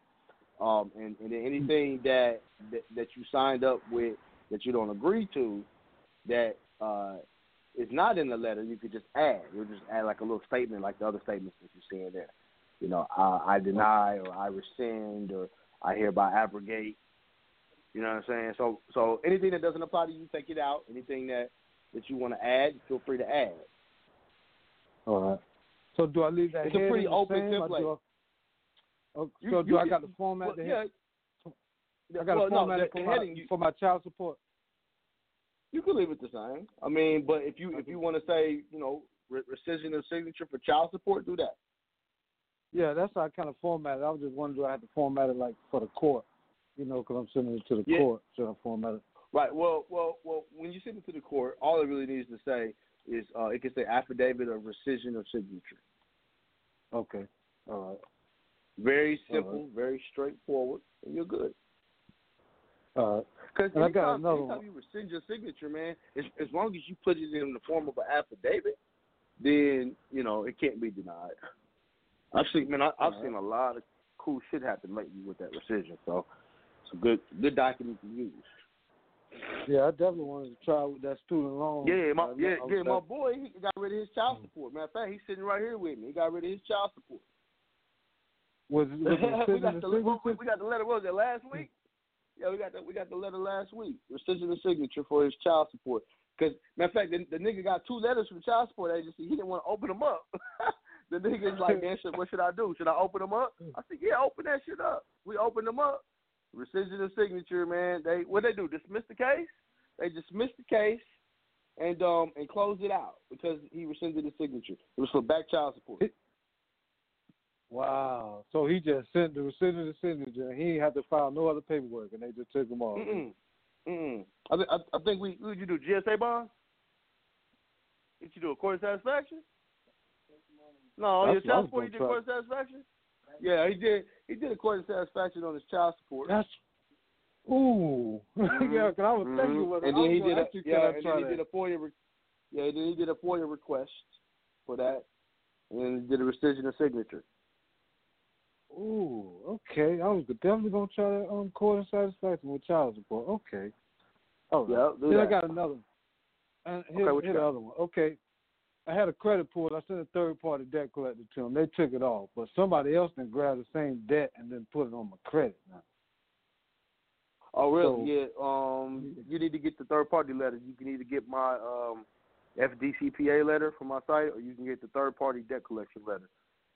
Speaker 10: Um, and, and then anything that, that that you signed up with that you don't agree to, that uh, is not in the letter, you could just add. You'll just add like a little statement, like the other statements that you see in there. You know, uh, I deny or I rescind or I hereby abrogate. You know what I'm saying? So so anything that doesn't apply to you, take it out. Anything that that you want to add, feel free to add.
Speaker 15: All right. So do I leave that?
Speaker 10: It's a pretty open template.
Speaker 15: Oh,
Speaker 10: You-
Speaker 15: so
Speaker 10: you
Speaker 15: do I got the format
Speaker 10: well, yeah.
Speaker 15: I got
Speaker 10: well, no,
Speaker 15: format
Speaker 10: the-
Speaker 15: for
Speaker 10: the
Speaker 15: my
Speaker 10: heading you-
Speaker 15: for my child support.
Speaker 10: You can leave it the same. I mean, but if you if you want to say you know re- rescission of signature for child support, do that.
Speaker 15: Yeah, that's how I kind of formatted. I was just wondering, do I have to format it like for the court? You know, because I'm sending it to the
Speaker 10: Yeah.
Speaker 15: court. Should I format it?
Speaker 10: Right. Well, well, well. When you send it to the court, all it really needs to say is uh, it can say affidavit of rescission of signature.
Speaker 15: Okay. All right.
Speaker 10: Very simple, very straightforward, and you're good.
Speaker 15: All right.
Speaker 10: Because
Speaker 15: And I got
Speaker 10: anytime,
Speaker 15: another
Speaker 10: anytime
Speaker 15: one.
Speaker 10: you rescind your signature, man, as, as long as you put it in the form of an affidavit, then you know it can't be denied. I've seen, man, I, I've seen a lot of cool shit happen lately with that rescission. So it's a good, good document to use.
Speaker 15: Yeah, I definitely wanted to try with that student loan.
Speaker 10: Yeah, my yeah, yeah, my boy, he got rid of his child mm. support. Matter of fact, he's sitting right here with me. He got rid of his child support.
Speaker 15: Was, [laughs] was
Speaker 10: we got the we, we got the letter. What was it last week? Yeah, we got the we got the letter last week. Rescission of signature for his child support. Because matter of fact, the, the nigga got two letters from child support agency. He didn't want to open them up. [laughs] the nigga's like, man, shit, what should I do? Should I open them up? I said, yeah, open that shit up. We opened them up. Rescission of signature, man. They what they do? Dismiss the case. They dismissed the case and um and closed it out because he rescinded his signature. It was for back child support.
Speaker 15: Wow. So he just sent the rescission signature, and he didn't have to file no other paperwork, and they just took him off.
Speaker 10: Mm-mm. Mm-mm. I, th- I, I think we did you do? GSA bond? Did you do a court of satisfaction? No,
Speaker 15: That's
Speaker 10: your child support. You did court of satisfaction? Yeah, he did. He did a court of satisfaction on his child support.
Speaker 15: That's ooh. [laughs] yeah, 'cause I was
Speaker 10: Mhm.
Speaker 15: thinking what
Speaker 10: and then he did a, yeah, and then he
Speaker 15: that?
Speaker 10: did a FOIA. Re- yeah, then he did a FOIA request for that, and then he did a rescission of signature.
Speaker 15: Ooh, okay. I was definitely gonna try to um court of satisfaction with child support. Okay. Oh
Speaker 10: Yeah,
Speaker 15: then I got another one. And
Speaker 10: Okay,
Speaker 15: here,
Speaker 10: what you
Speaker 15: the other one. Okay. I had a credit pulled. I sent a third party debt collector to them. They took it off, but somebody else then grabbed the same debt and then put it on my credit. Now.
Speaker 10: Oh, really?
Speaker 15: So-
Speaker 10: yeah. Um, you need to get the third party letter. You can either get my um FDCPA letter from my site, or you can get the third party debt collection letter.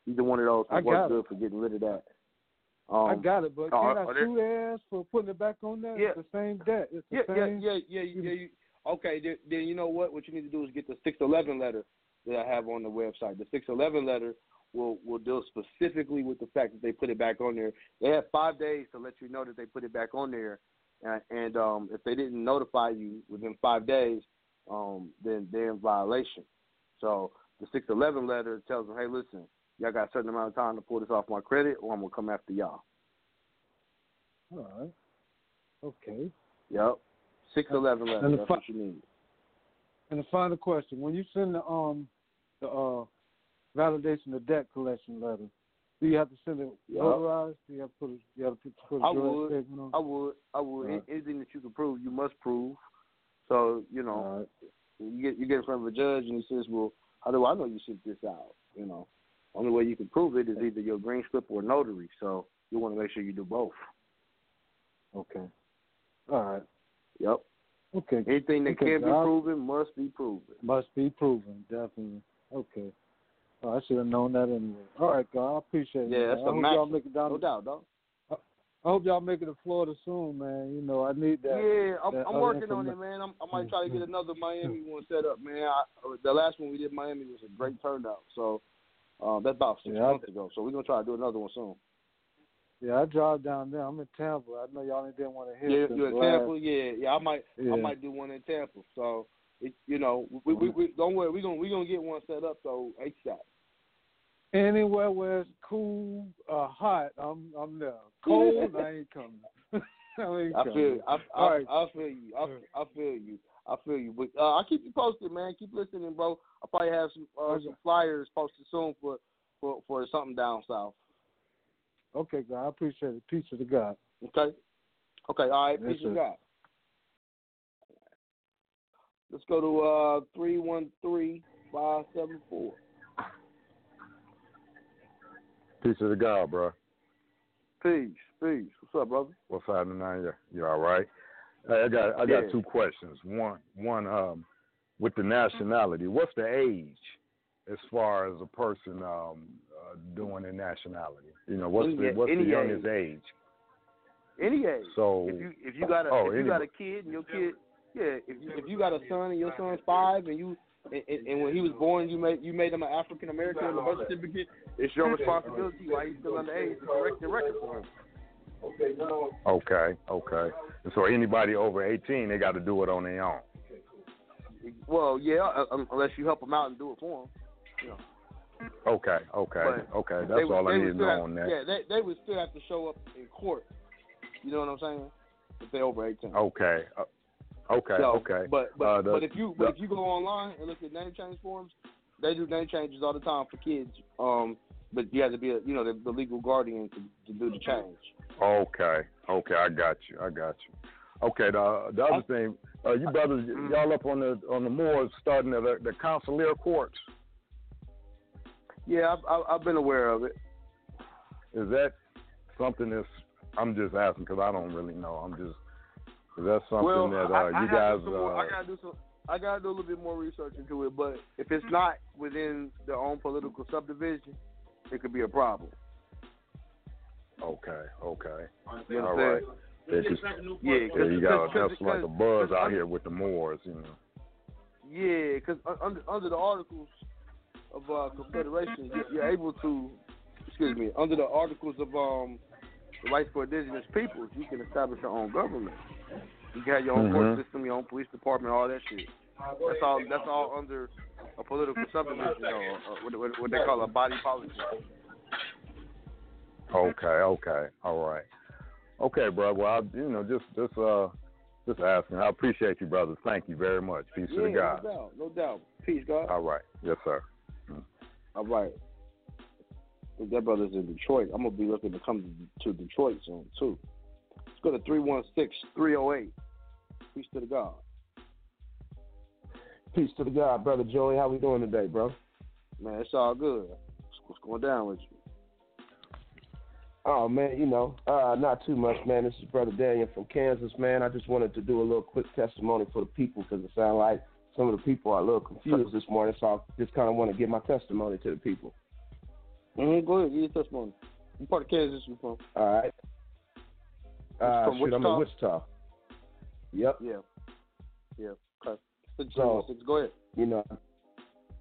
Speaker 10: Either one of those will work
Speaker 15: got it.
Speaker 10: good for getting rid of that. Um,
Speaker 15: I got it, but
Speaker 10: are-
Speaker 15: can I
Speaker 10: there-
Speaker 15: sue their ass for putting it back on there?
Speaker 10: Yeah.
Speaker 15: It's the same debt. It's the
Speaker 10: Yeah, yeah,
Speaker 15: same.
Speaker 10: yeah, yeah, yeah. You, okay, then, then you know what? What you need to do is get the six eleven letter that I have on the website. The six eleven letter will will deal specifically with the fact that they put it back on there. They have five days to let you know that they put it back on there, and, and um, if they didn't notify you within five days, um, then they're in violation. So the six eleven letter tells them, hey, listen, y'all got a certain amount of time to pull this off my credit, or I'm gonna come after y'all.
Speaker 15: All right. Okay.
Speaker 10: Yep. Six eleven letter.
Speaker 15: And the
Speaker 10: That's
Speaker 15: fi-
Speaker 10: what you need.
Speaker 15: And the final question: When you send the um the uh validation of debt collection letter, do you have to send it
Speaker 10: Yep.
Speaker 15: notarized? Do you have to put a, you have to put a
Speaker 10: I would.
Speaker 15: statement on?
Speaker 10: I would. I would.
Speaker 15: Alright.
Speaker 10: Anything that you can prove, you must prove. So you know, you get you get in front of a judge and he says, "Well, how do I know you sent this out?" You know, only way you can prove it is either your green slip or notary. So you want to make sure you do both.
Speaker 15: Okay. All right.
Speaker 10: Yep.
Speaker 15: Okay.
Speaker 10: Anything that
Speaker 15: Okay,
Speaker 10: can be proven must be proven.
Speaker 15: Must be proven, definitely. Okay. Oh, I should have known that anyway. All right, God, I appreciate it.
Speaker 10: Yeah, that's
Speaker 15: I
Speaker 10: a
Speaker 15: hope y'all make it down.
Speaker 10: No doubt, dog.
Speaker 15: I hope y'all make it to Florida soon, man. You know, I need that.
Speaker 10: yeah, I'm,
Speaker 15: that
Speaker 10: I'm working on it, man. I'm, I might try to get another Miami one set up, man. I, the last one we did in Miami was a great turnout. So um, that's about six
Speaker 15: Yeah, I-
Speaker 10: months ago. So we're gonna try to do another one soon.
Speaker 15: Yeah, I drive down there. I'm in Tampa. I know y'all didn't want to hear.
Speaker 10: Yeah, you're in
Speaker 15: last-
Speaker 10: Tampa? Yeah, yeah. I might,
Speaker 15: Yeah.
Speaker 10: I might do one in Tampa. So, it, you know, we, we, we don't worry. We're gonna we're gonna get one set up though ASAP.
Speaker 15: Anywhere where it's cool, uh, hot, I'm I'm there. Cold, I ain't coming. [laughs] I ain't
Speaker 10: I feel, I, I,
Speaker 15: right.
Speaker 10: I feel you. I, I feel you. I feel you. But uh, I'll keep you posted, man. Keep listening, bro. I'll probably have some uh, some flyers posted soon for, for for something down south.
Speaker 15: Okay, God, I appreciate it. Peace to the God.
Speaker 10: Okay. Okay. All right.
Speaker 15: Yes,
Speaker 10: Peace and
Speaker 15: sir.
Speaker 10: God. Let's go to uh three one three five seven four.
Speaker 16: Peace to the God, bro.
Speaker 10: Peace, peace. What's up, brother?
Speaker 16: What's happening now? You, you all right? I got I got
Speaker 10: Yeah.
Speaker 16: two questions. One one um with the nationality. What's the age as far as a person um uh, doing their nationality? You know, what's the what's the youngest age?
Speaker 10: Any age.
Speaker 16: So
Speaker 10: if you if you got a
Speaker 16: oh,
Speaker 10: if you
Speaker 16: any-
Speaker 10: got a kid and your kid yeah if you, if you got a son and your son's five and you and, and, and when he was born you made you made him an African American on the birth certificate it's your responsibility while he's still underage to correct the record for him.
Speaker 16: Okay, okay. And so anybody over eighteen, they got to do it on their own.
Speaker 10: Well, yeah, uh, um, unless you help them out and do it for them. You know.
Speaker 16: Okay, okay,
Speaker 10: But
Speaker 16: okay. That's
Speaker 10: would-
Speaker 16: all
Speaker 10: they
Speaker 16: I need to know
Speaker 10: have-
Speaker 16: on that.
Speaker 10: Yeah, they they would still have to show up in court. You know what I'm saying? If they're over eighteen.
Speaker 16: Okay, uh, okay,
Speaker 10: So,
Speaker 16: okay.
Speaker 10: But but,
Speaker 16: Uh, the-
Speaker 10: but if you
Speaker 16: the-
Speaker 10: but if you go online and look at name change forms, they do name changes all the time for kids. Um, but you have to be a, you know the, the legal guardian to, to do the change.
Speaker 16: Okay, okay, I got you, I got you. Okay, the the other thing, uh, you brothers,
Speaker 10: Mm-hmm.
Speaker 16: y'all up on the on the moors starting the the consular courts.
Speaker 10: Yeah, I've, I've I've been aware of it.
Speaker 16: Is that something that's? I'm just asking because I don't really know. I'm just. Is that something
Speaker 10: well,
Speaker 16: that uh,
Speaker 10: I, I
Speaker 16: you guys?
Speaker 10: to do some more,
Speaker 16: uh,
Speaker 10: I gotta do some. I gotta do a little bit more research into it. But if it's not within their own political subdivision, it could be a problem.
Speaker 16: okay, okay,
Speaker 10: You
Speaker 16: all
Speaker 10: understand?
Speaker 16: right. Yeah, 'cause-
Speaker 10: Yeah,
Speaker 16: yeah,
Speaker 10: 'cause-
Speaker 16: you got
Speaker 10: because-
Speaker 16: that's like a buzz
Speaker 10: because
Speaker 16: out
Speaker 10: under-
Speaker 16: here with the Moors, you know.
Speaker 10: Yeah, because under under the articles of uh, confederation, you're, you're able to, excuse me, under the articles of um the rights for indigenous peoples, you can establish your own government. You can have your own court
Speaker 16: Mhm.
Speaker 10: system, your own police department, all that shit. That's all. That's all under a political [laughs] subdivision, or, or uh, uh, what, what, what they call a body politic.
Speaker 16: Okay, okay, all right. Okay, bro. Well, I, you know, just just uh, just asking. I appreciate you, brothers. Thank you very much. Peace to the
Speaker 10: yeah,
Speaker 16: God.
Speaker 10: no doubt, no doubt. Peace, God.
Speaker 16: All right. Yes, sir. Mm.
Speaker 10: All right. If that brother's in Detroit, I'm gonna be looking to come to Detroit soon too. Let's go to 316-308. Peace to the God.
Speaker 17: Peace to the God, brother Joey. How we doing today, bro?
Speaker 10: Man, it's all good. What's going down with you?
Speaker 17: Oh man, you know, uh, not too much, man. This is brother Daniel from Kansas, man. I just wanted to do a little quick testimony for the people because it sounds like some of the people are a little confused this morning. So I just kind of want to give my testimony to the people.
Speaker 10: Mm-hmm. Go ahead, give your testimony. What part of Kansas you from?
Speaker 17: All right. Uh,
Speaker 10: from
Speaker 17: shoot, I'm in
Speaker 10: Wichita?
Speaker 17: Wichita. Yep.
Speaker 10: Yeah. Yeah. Okay. Six,
Speaker 17: So-
Speaker 10: six, Go ahead.
Speaker 17: You know,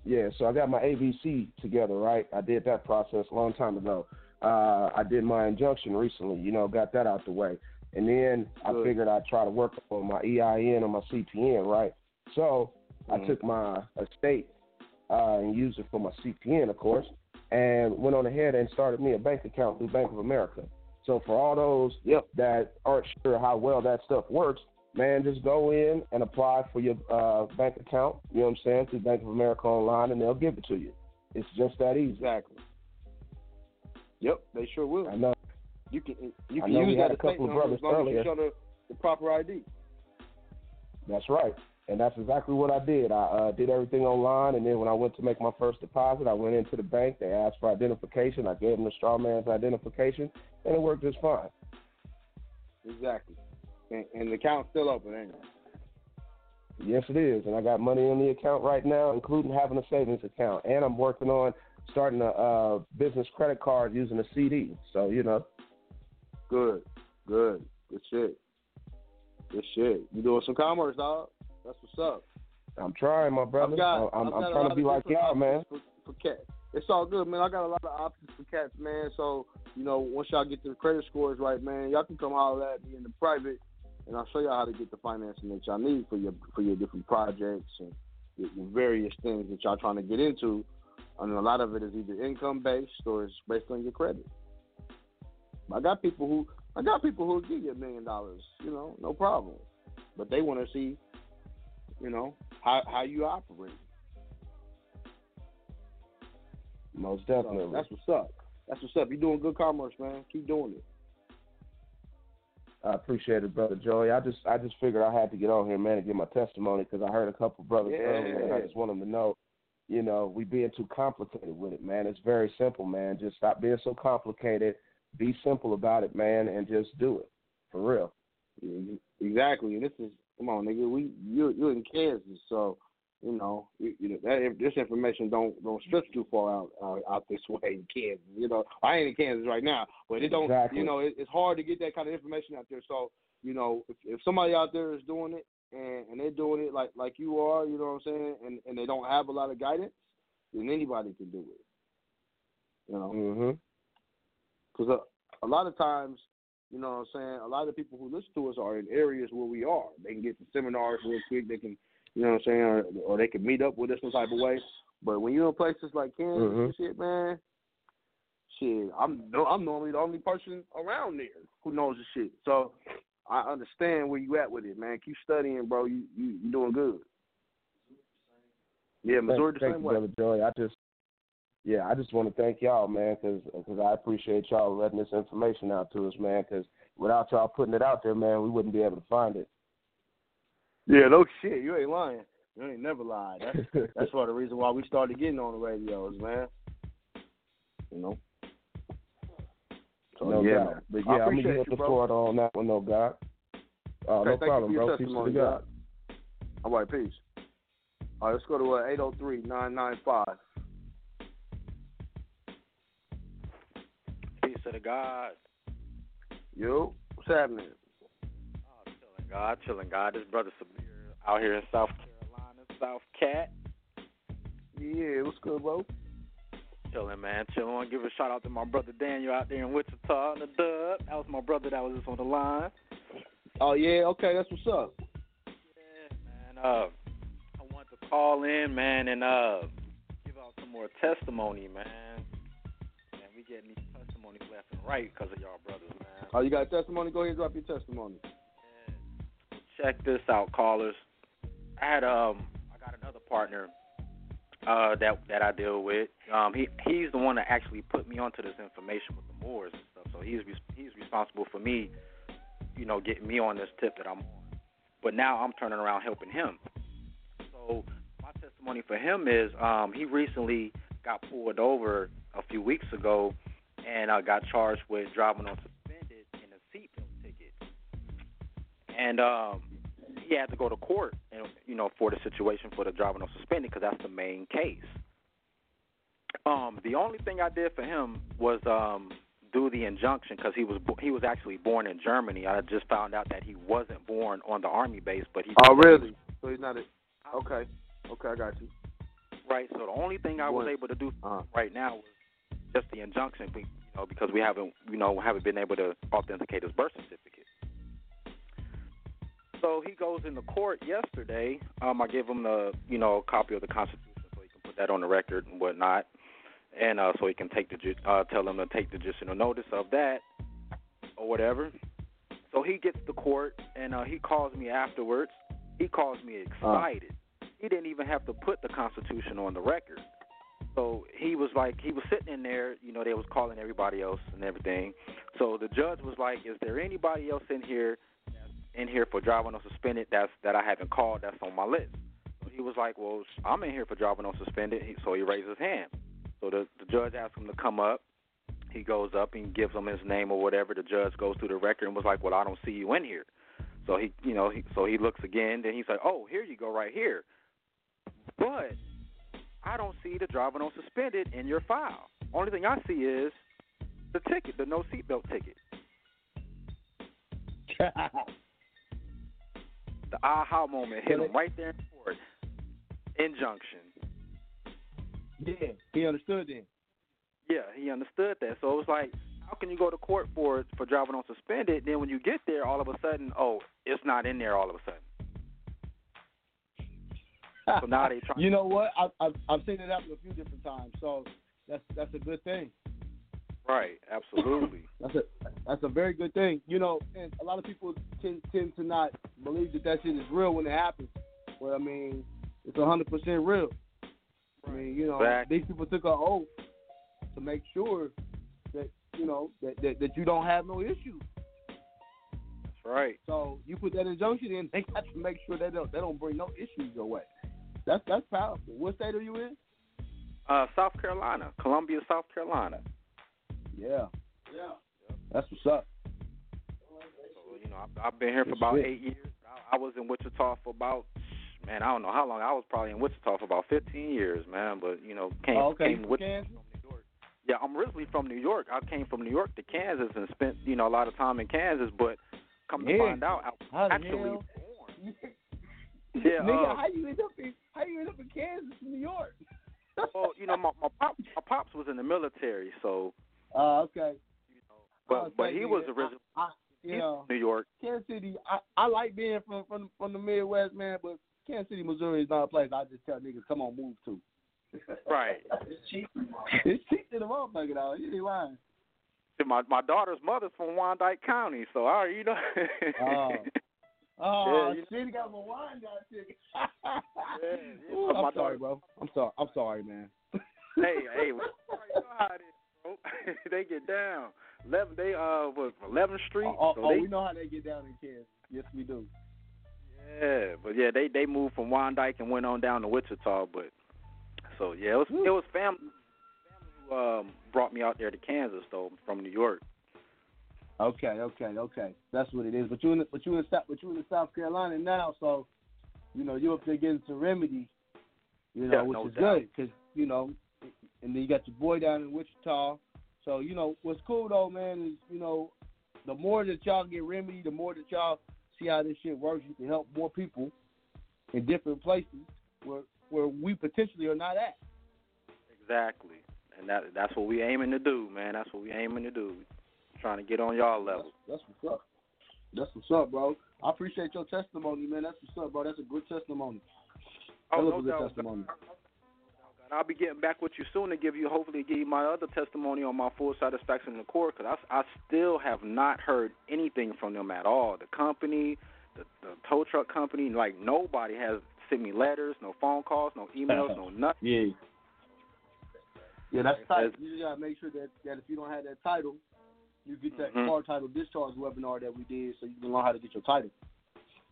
Speaker 13: Yeah, so I got my ABC together, right? I did that process a long time ago. Uh, I did my injunction recently, you know, got that out the way. And then I figured I'd try to work on my EIN or my CPN, right? So I
Speaker 10: Mhm.
Speaker 13: took my estate uh, and used it for my CPN, of course, and went on ahead and started me a bank account through Bank of America. So for all those that aren't sure how well that stuff works, man, just go in and apply for your uh, bank account. You know what I'm saying through Bank of America online, and they'll give it to you. It's just that easy.
Speaker 10: Exactly. Yep, they sure will.
Speaker 13: I know.
Speaker 10: You can you
Speaker 13: I
Speaker 10: can use
Speaker 13: had
Speaker 10: that
Speaker 13: a couple of brothers
Speaker 10: as long as you
Speaker 13: earlier.
Speaker 10: show the, the proper ID.
Speaker 13: That's right. And that's exactly what I did. I uh, did everything online, and then when I went to make my first deposit, I went into the bank. They asked for identification. I gave them the straw man's identification, and it worked just fine.
Speaker 10: Exactly. And, and the account's still open, ain't it?
Speaker 13: Yes, it is. And I got money in the account right now, including having a savings account. And I'm working on starting a uh, business credit card using a CD. So, you know.
Speaker 10: Good. Good. Good shit. Good shit. You doing some commerce, dog? That's what's up.
Speaker 13: I'm trying, my brother.
Speaker 10: Got,
Speaker 13: I'm, I'm trying to be like y'all, man.
Speaker 10: For, for cat. It's all good, man. I got a lot of options for cats, man. So, you know, once y'all get the credit scores right, man, y'all can come holler at me in the private, and I'll show y'all how to get the financing that y'all need for your for your different projects and your, your various things that y'all trying to get into. And a lot of it is either income based or it's based on your credit. I got people who I got people who give you a million dollars, you know, no problem. But they want to see, you know, how how you operate.
Speaker 13: Most
Speaker 10: So
Speaker 13: definitely.
Speaker 10: that's what's up. That's what's up. You're doing good commerce, man. Keep doing it.
Speaker 13: I appreciate it, brother Joey. I just I just figured I had to get on here, man, and give my testimony because I heard a couple brothers earlier, and I just want them to know, you know, we being too complicated with it, man. It's very simple, man. Just stop being so complicated. Be simple about it, man, and just do it for real.
Speaker 10: Exactly. And this is come on, nigga. We you you're in Kansas, so you know you, you know that if this information don't don't stretch too far out out, out this [laughs] way in Kansas. You know, I ain't in Kansas right now, but it don't.
Speaker 13: Exactly.
Speaker 10: You know, it, it's hard to get that kind of information out there. So you know, if, if somebody out there is doing it and and they're doing it like like you are, you know what I'm saying, and and they don't have a lot of guidance, then anybody can do it. You know.
Speaker 13: Mm-hmm.
Speaker 10: Because a, a lot of times, you know what I'm saying, a lot of the people who listen to us are in areas where we are. They can get to seminars real quick. They can, you know what I'm saying, or, or they could meet up with us some type of way. But when you're in places like Kansas
Speaker 13: Mhm.
Speaker 10: and shit, man, shit, I'm no, I'm normally the only person around there who knows the shit. So I understand where you at with it, man. Keep studying, bro. You you you doing good. Yeah, Missouri the
Speaker 13: thank,
Speaker 10: same
Speaker 13: you,
Speaker 10: way.
Speaker 13: brother Joey. I just, yeah, I just want to thank y'all, man, because because I appreciate y'all letting this information out to us, man. Because without y'all putting it out there, man, we wouldn't be able to find it.
Speaker 10: Yeah, no shit. You ain't lying. You ain't never lied. That's that's part of the reason why we started getting on the radios, man. You know. So
Speaker 13: no
Speaker 10: yeah,
Speaker 13: doubt. But yeah, I'm gonna
Speaker 10: appreciate
Speaker 13: yield
Speaker 10: you,
Speaker 13: the
Speaker 10: bro.
Speaker 13: floor on that one, no God. Oh,
Speaker 10: Okay,
Speaker 13: no
Speaker 10: thank you
Speaker 13: problem,
Speaker 10: for your
Speaker 13: bro. Peace to
Speaker 10: testimony,
Speaker 13: the God.
Speaker 10: God. All right, peace. All right, let's go to uh, 803 995.
Speaker 18: Peace to the God.
Speaker 10: Yo, what's happening?
Speaker 18: God, chilling God. This brother Sabir out here in South Carolina, South Cat.
Speaker 10: Yeah, what's good, bro?
Speaker 18: Chilling, man. Chilling. I want to give a shout out to my brother Daniel out there in Wichita in the dub. That was my brother that was just on the line.
Speaker 10: Oh yeah, okay, that's what's up.
Speaker 18: And uh, I want to call in, man, and uh, give out some more testimony, man. And we getting these testimonies left and right because of y'all brothers, man.
Speaker 10: Oh, you got a testimony? Go ahead and drop your testimony.
Speaker 18: Check this out, callers. I had um I got another partner uh that that I deal with. Um he he's the one that actually put me onto this information with the Moors and stuff. So he's he's responsible for me, you know, getting me on this tip that I'm on. But now I'm turning around helping him. So my testimony for him is um he recently got pulled over a few weeks ago and uh, got charged with driving on and um, he had to go to court, and you know, for the situation for the driving on suspended, because that's the main case. Um, the only thing I did for him was um, do the injunction because he was bo- he was actually born in Germany. I just found out that he wasn't born on the army base, but he.
Speaker 10: Oh really? So he's not a Okay. Okay, I got you.
Speaker 18: Right. So the only thing I was able to do
Speaker 19: uh.
Speaker 18: right now was just the injunction, you know, because we haven't, you know, haven't been able to authenticate his birth certificate. So he goes into court yesterday. Um, I give him the, you know, copy of the Constitution so he can put that on the record and whatnot, and uh, so he can take the, ju- uh, tell him to take the judicial notice of that or whatever. So he gets to court and uh, he calls me afterwards. He calls me excited. He didn't even have to put the Constitution on the record. So he was like, he was sitting in there, you know, they was calling everybody else and everything. So the judge was like, "Is there anybody else in here, in here for driving on suspended that's that I haven't called that's on my list?" So he was like, "Well, I'm in here for driving on suspended." So he raised his hand. So the the judge asked him to come up. He goes up and gives him his name or whatever. The judge goes through the record and was like, "Well, I don't see you in here." So he, you know, he, so he looks again. Then he's like, "Oh, here you go, right here." But I don't see the driving on suspended in your file. Only thing I see is the ticket, the no seatbelt ticket. [laughs] the aha moment hit him right there in court. Injunction.
Speaker 10: Yeah, he understood then.
Speaker 18: Yeah, he understood that. So it was like, how can you go to court for for driving on suspended? Then when you get there, all of a sudden, oh, it's not in there. All of a sudden. So now [laughs] they trying.
Speaker 10: You know what? I've, I've I've seen it happen a few different times, so that's that's a good thing.
Speaker 18: Right. Absolutely. [laughs]
Speaker 10: That's a that's a very good thing. You know, and a lot of people tend tend to not believe that that shit is real when it happens. But I mean, it's a hundred percent real. I mean, you know, these people took an oath to make sure that you know that, that that you don't have no issues.
Speaker 18: That's right.
Speaker 10: So you put that injunction in, [laughs] they got to make sure that they don't they don't bring no issues your way. That's that's powerful. What state are you in?
Speaker 18: Uh, South Carolina, Columbia, South Carolina.
Speaker 10: Yeah. Yeah. That's what's up.
Speaker 18: So you know, I've, I've been here for about eight years. I, I was in Wichita for about man, I don't know how long. I was probably in Wichita for about fifteen years, man. But you know, came
Speaker 10: oh, okay.
Speaker 18: came Wichita.
Speaker 10: Kansas?
Speaker 18: Yeah, I'm originally from New York. I came from New York to Kansas and spent you know a lot of time in Kansas. But come to find out, I
Speaker 10: How
Speaker 18: was
Speaker 10: the
Speaker 18: actually
Speaker 10: hell? [laughs]
Speaker 18: Yeah,
Speaker 10: Nigga,
Speaker 18: uh,
Speaker 10: how you end up in how you end up in Kansas, New York?
Speaker 18: well, you know, my my pop my pops was in the military, so
Speaker 10: Oh, okay.
Speaker 18: but
Speaker 10: I'll
Speaker 18: but he
Speaker 10: you,
Speaker 18: was
Speaker 10: I-
Speaker 18: originally
Speaker 10: I, you know,
Speaker 18: New York.
Speaker 10: Kansas City. I, I like being from from from the Midwest, man. But Kansas City, Missouri is not a place I just tell niggas come on move to. [laughs]
Speaker 18: Right.
Speaker 10: it's cheap. It's cheap to the motherfucker, though. You ain't lying.
Speaker 18: My my daughter's mother's from Wyandotte County, so I you know. [laughs]
Speaker 10: Oh. [laughs] Oh,
Speaker 18: Yeah, you-
Speaker 10: shit, he got my wine down ticket.
Speaker 18: yeah,
Speaker 10: Ooh,
Speaker 18: my
Speaker 10: I'm
Speaker 18: daughter-
Speaker 10: sorry, bro. I'm sorry. I'm sorry, man.
Speaker 18: hey, hey, you know how it is, bro. [laughs] they get down. Eleven, they uh, was Eleventh Street.
Speaker 10: Oh,
Speaker 18: so
Speaker 10: oh,
Speaker 18: they,
Speaker 10: we know how they get down in Kansas. Yes, we do.
Speaker 18: yeah, but yeah, they they moved from Wyandotte and went on down to Wichita. But so yeah, it was it was family, family who um brought me out there to Kansas though from New York.
Speaker 10: Okay, okay, okay. That's what it is. But you in the, but you in South but you in the South Carolina now, so you know you up there getting some remedy, you know,
Speaker 18: Yeah,
Speaker 10: which
Speaker 18: no
Speaker 10: is
Speaker 18: doubt.
Speaker 10: good because you know, and then you got your boy down in Wichita. So you know what's cool though, man, is you know the more that y'all get remedy, the more that y'all see how this shit works. You can help more people in different places where where we potentially are not at.
Speaker 18: Exactly, and that that's what we aiming to do, man. That's what we aiming to do. Trying to get on y'all level.
Speaker 10: That's what's up. That's what's up, bro. I appreciate your testimony, man. That's what's up, bro. That's a good testimony.
Speaker 18: Oh,
Speaker 10: Hell
Speaker 18: no
Speaker 10: a good
Speaker 18: doubt.
Speaker 10: testimony.
Speaker 18: And I'll be getting back with you soon to give you, hopefully, give you my other testimony on my full satisfaction in the court because I, I still have not heard anything from them at all. The company, the, the tow truck company, like nobody has sent me letters, no phone calls, no emails, no [laughs] nothing.
Speaker 10: Yeah. Yeah, that's tight. You just gotta make sure that, that if you don't have that title, you get that
Speaker 18: Mhm.
Speaker 10: car title discharge webinar that we did, so you can learn how to get your title.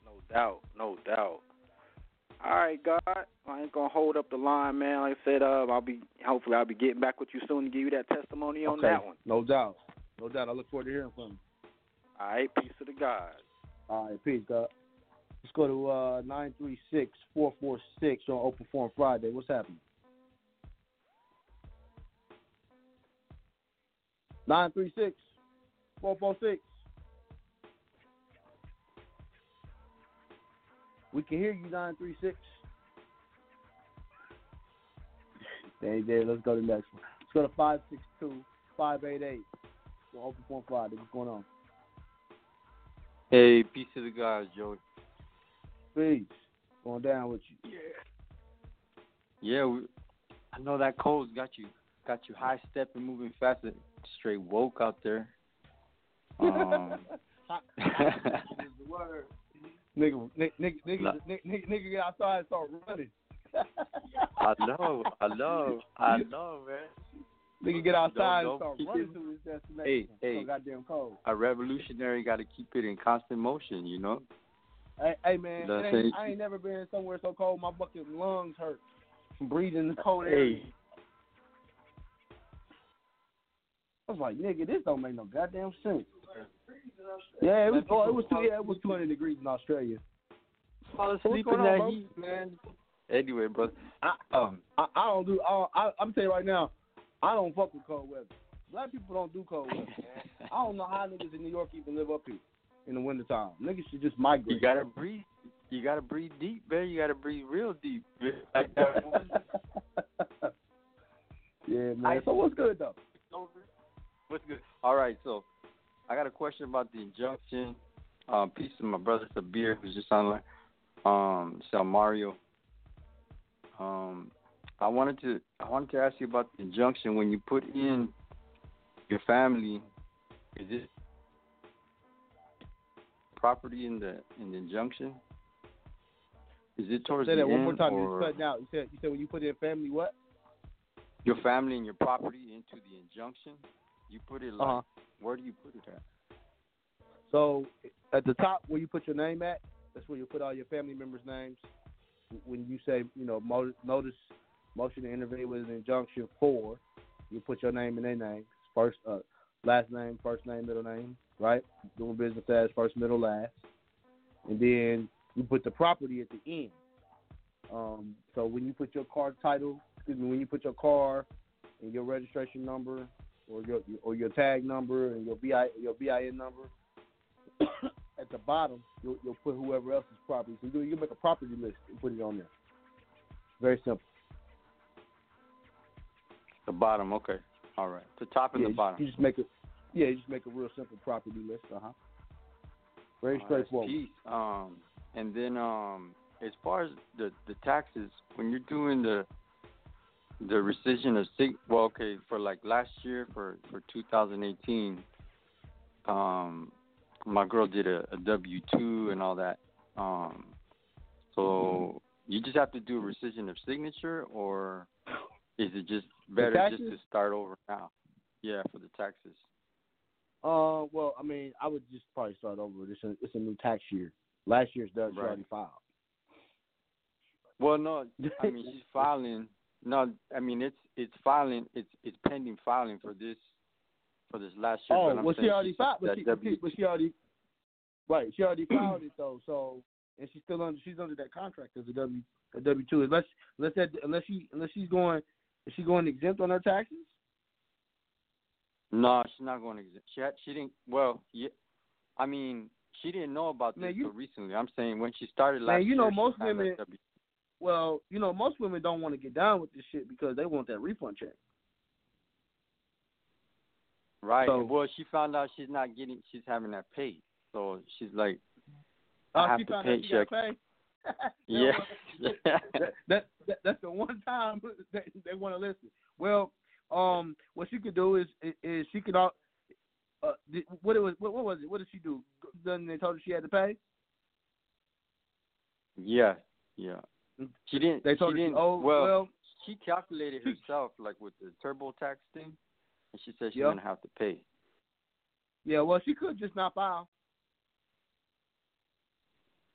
Speaker 18: No doubt, no doubt. All right, God, I ain't gonna hold up the line, man. Like I said, uh, I'll be hopefully I'll be getting back with you soon to give you that testimony on
Speaker 10: okay.
Speaker 18: that one.
Speaker 10: No doubt. No doubt. I look forward to hearing from you.
Speaker 18: All right, peace to the God.
Speaker 10: All right, peace, God. Let's go to uh, 936-446 on Open Forum Friday. What's happening? 936-446. We can hear you, 936. They ain't there. Let's go to the next one. Let's go to five six two five eight eight. Open Forum Friday. What's going on?
Speaker 20: Hey, peace to the guys, Joey.
Speaker 10: Peace. Going down with you.
Speaker 20: Yeah, we, I know that cold's got you got you high stepping, moving fast, straight woke out there. [laughs] Um,
Speaker 10: Word. Nigga, nigga, nigga, nigga, nigga, nigga, get outside and start running.
Speaker 20: I know, I know, I know, man.
Speaker 10: Nigga get outside
Speaker 20: Don't-
Speaker 10: and start
Speaker 20: don't
Speaker 10: running to his destination.
Speaker 20: Hey,
Speaker 10: so
Speaker 20: hey.
Speaker 10: goddamn cold.
Speaker 20: A revolutionary got to keep it in constant motion, you know.
Speaker 10: Hey, hey man, it ain't. I ain't never been somewhere so cold. My fucking lungs hurt from breathing the cold air.
Speaker 20: Hey,
Speaker 10: I was like, nigga, this don't make no goddamn sense. Yeah, it was. Oh, it was. Yeah, it was 200 degrees in Australia.
Speaker 20: fall
Speaker 10: What's
Speaker 20: asleep
Speaker 10: going
Speaker 20: in
Speaker 10: on,
Speaker 20: that
Speaker 10: bro?
Speaker 20: heat, man. Anyway, brother.
Speaker 10: I, um, I, I don't do. I, I, I'm telling you right now, I don't fuck with cold weather. Black people don't do cold weather. [laughs] I don't know how niggas in New York even live up here in the wintertime. Niggas should just migrate.
Speaker 20: You gotta breathe. You gotta breathe deep, man. You gotta breathe real deep. [laughs] Like
Speaker 10: yeah, man. So what's good though?
Speaker 20: What's good? All right, so I got a question about the injunction. Um, peace to my brother Sabir, who's just on um, Sal Mario. Um, I wanted to I wanted to ask you about the injunction when you put in your family. Is it property in the in the injunction? Is it towards
Speaker 10: Say that one more time.
Speaker 20: or
Speaker 10: You cutting out. You said you said when you put in family what?
Speaker 20: your family and your property into the injunction? You put it like
Speaker 10: Uh-huh.
Speaker 20: where do you put it at?
Speaker 10: So at the top where you put your name at, that's where you put all your family members' names. When you say, you know, notice motion to intervene with an injunction for, you put your name and their name. First, uh, last name, first name, middle name, right? Doing business as first, middle, last. And then you put the property at the end. Um, so when you put your car title, excuse me, when you put your car and your registration number or your or your tag number and your BI your VIN number, [coughs] at the bottom, you'll, you'll put whoever else's property. So you you make a property list and put it on there. Very simple.
Speaker 20: The bottom, okay. All right. The top and
Speaker 10: yeah,
Speaker 20: the bottom.
Speaker 10: You just make it. Yeah, you just make a real simple property list. Uh huh. Very
Speaker 20: All right,
Speaker 10: straightforward.
Speaker 20: peace. Um, and then um, as far as the the taxes, when you're doing the the rescission of sig, well, okay, for like last year for for 2018, um, my girl did a, a W two and all that. Um, so you just have to do a rescission of signature, or is it just better just to start over now? Yeah, for the taxes.
Speaker 10: Uh, well, I mean, I would just probably start over. It's a it's a new tax year. Last year's done.
Speaker 20: Right.
Speaker 10: already filed.
Speaker 20: Well, no, I mean [laughs] she's filing. No, I mean it's it's filing. It's it's pending filing for this for this last year.
Speaker 10: Oh, well, she already filed, but she,
Speaker 20: W-
Speaker 10: but she already, right? She already filed it though. So, and she's still under, she's under that contract as a W, a W two. Unless, unless that, unless she, unless she's going, is she going exempt on her taxes?
Speaker 20: No, she's not going exempt. She had, she didn't. Well, yeah, I mean she didn't know about this
Speaker 10: Man, you-
Speaker 20: recently. I'm saying when she started last
Speaker 10: Man, you know
Speaker 20: she
Speaker 10: most women.
Speaker 20: W.
Speaker 10: Well, you know most women don't want to get down with this shit because they want that refund check.
Speaker 20: Right.
Speaker 10: So-
Speaker 20: well, she found out she's not getting. She's having that paid. So she's like,
Speaker 10: Oh,
Speaker 20: I have to pay
Speaker 10: out she got
Speaker 20: check. [laughs] Yeah.
Speaker 10: that, [laughs] that, that that's the one time [laughs] they, they want to listen. Well, um, what she could do is is she could all. Uh, what it was? What, what was it? What did she do? Then they told her she had to pay.
Speaker 20: yeah. Yeah. She didn't.
Speaker 10: They told
Speaker 20: she
Speaker 10: her
Speaker 20: didn't.
Speaker 10: owed-
Speaker 20: well,
Speaker 10: well,
Speaker 20: she calculated herself, like with the TurboTax thing, and she said she's
Speaker 10: Yeah.
Speaker 20: gonna have to pay.
Speaker 10: Yeah, well, she could just not file.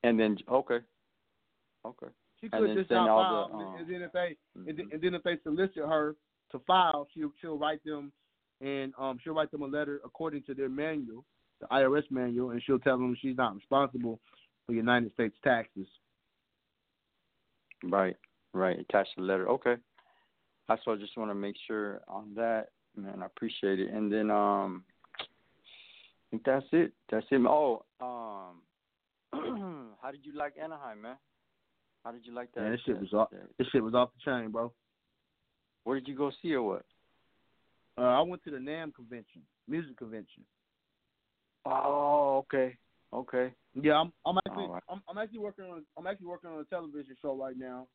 Speaker 20: And then okay, okay.
Speaker 10: She could just not file,
Speaker 20: the, um,
Speaker 10: and then if they and, then, and then if they solicit her to file, she'll she'll write them, and um she'll write them a letter according to their manual, the IRS manual, and she'll tell them she's not responsible for United States taxes.
Speaker 20: Right, right. Attach the letter. Okay. That's what I just want to make sure on that. Man, I appreciate it. And then um, I think that's it. That's it. Oh, um, [clears throat] how did you like Anaheim, man? How did you like that?
Speaker 10: Man, this shit was off. This shit was off the chain, bro.
Speaker 20: Where did you go see or what?
Speaker 10: Uh, I went to the NAMM convention, music convention.
Speaker 20: Oh, okay, okay.
Speaker 10: Yeah, I'm I'm actually
Speaker 20: All right.
Speaker 10: I'm, I'm actually working on I'm actually working on a television show right now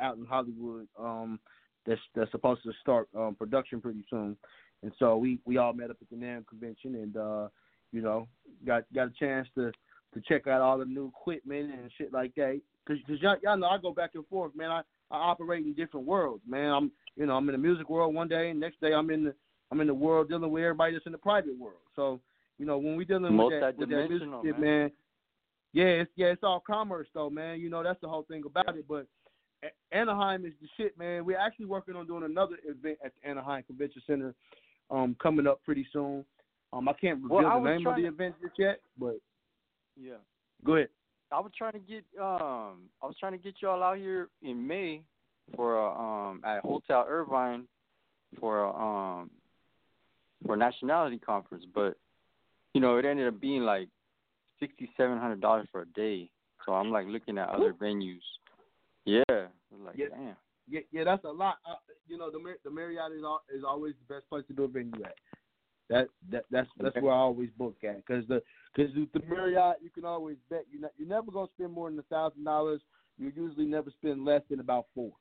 Speaker 10: out in Hollywood. Um, that's that's supposed to start um, production pretty soon, and so we we all met up at the NAMM convention and uh, you know got got a chance to to check out all the new equipment and shit like that. Cause, cause y'all, y'all know I go back and forth, man. I, I operate in different worlds, man. I'm you know I'm in the music world one day, and next day I'm in the I'm in the world dealing with everybody that's in the private world. So you know when we dealing with that, with that music
Speaker 20: man.
Speaker 10: man yeah, it's yeah, it's all commerce though, man. You know that's the whole thing about it. But Anaheim is the shit, man. We're actually working on doing another event at the Anaheim Convention Center, um, coming up pretty soon. Um, I can't reveal
Speaker 20: Well,
Speaker 10: the name of the
Speaker 20: to-
Speaker 10: event just yet, but
Speaker 20: Yeah.
Speaker 10: go ahead.
Speaker 20: I was trying to get um I was trying to get y'all out here in May for a, um at Hotel Irvine for a, um for a nationality conference, but you know it ended up being like sixty seven hundred dollars for a day. So I'm like looking at other venues. Yeah, like
Speaker 10: Yeah.
Speaker 20: damn.
Speaker 10: Yeah, yeah, that's a lot. Uh, you know, the Mar- the Marriott is al- is always the best place to do a venue at. That that that's that's where I always book at because the because the Marriott you can always bet you not, you're never gonna spend more than a thousand dollars. You usually never spend less than about four.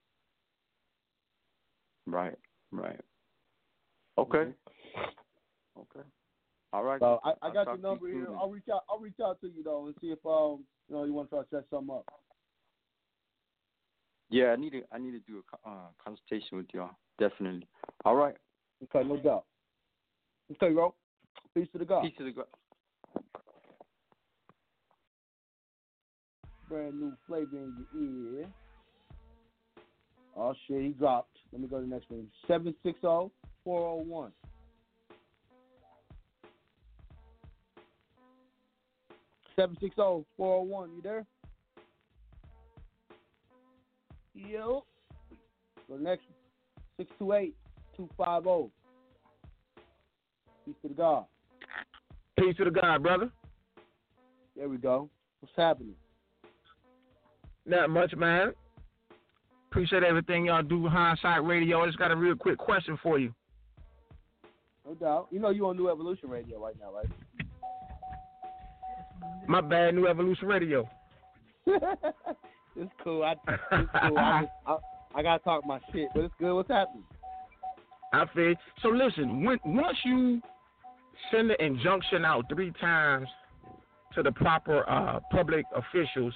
Speaker 20: Right, right. Okay. Okay. All right.
Speaker 10: So I, I got your
Speaker 20: to you
Speaker 10: number here.
Speaker 20: then.
Speaker 10: I'll reach out. I'll reach out to you though and see if um you know you want to try to set something up.
Speaker 20: Yeah, I need to I need to do a uh, consultation with y'all. Definitely. All right.
Speaker 10: Okay, no doubt. Okay, bro. Peace to the God.
Speaker 20: Peace to the God.
Speaker 10: Brand new flavor in your ear. Oh shit, he dropped. Let me go to the next one. Seven six zero four zero one. Seven six zero four zero one. You there? Yo. Go the next one. Six two eight two five zero. Peace to the God.
Speaker 21: Peace to the God, brother.
Speaker 10: There we go. What's happening?
Speaker 21: Not much, man. Appreciate everything y'all do with Hindsight Radio. I just got a real quick question for you.
Speaker 10: No doubt. You know you on New Evolution Radio right now, right?
Speaker 21: My bad, New Evolution Radio. [laughs]
Speaker 10: it's cool. I, it's cool. I, I, I gotta talk my shit, but it's good. What's happening?
Speaker 21: I feel so. Listen, when, once you send the injunction out three times to the proper uh, public officials,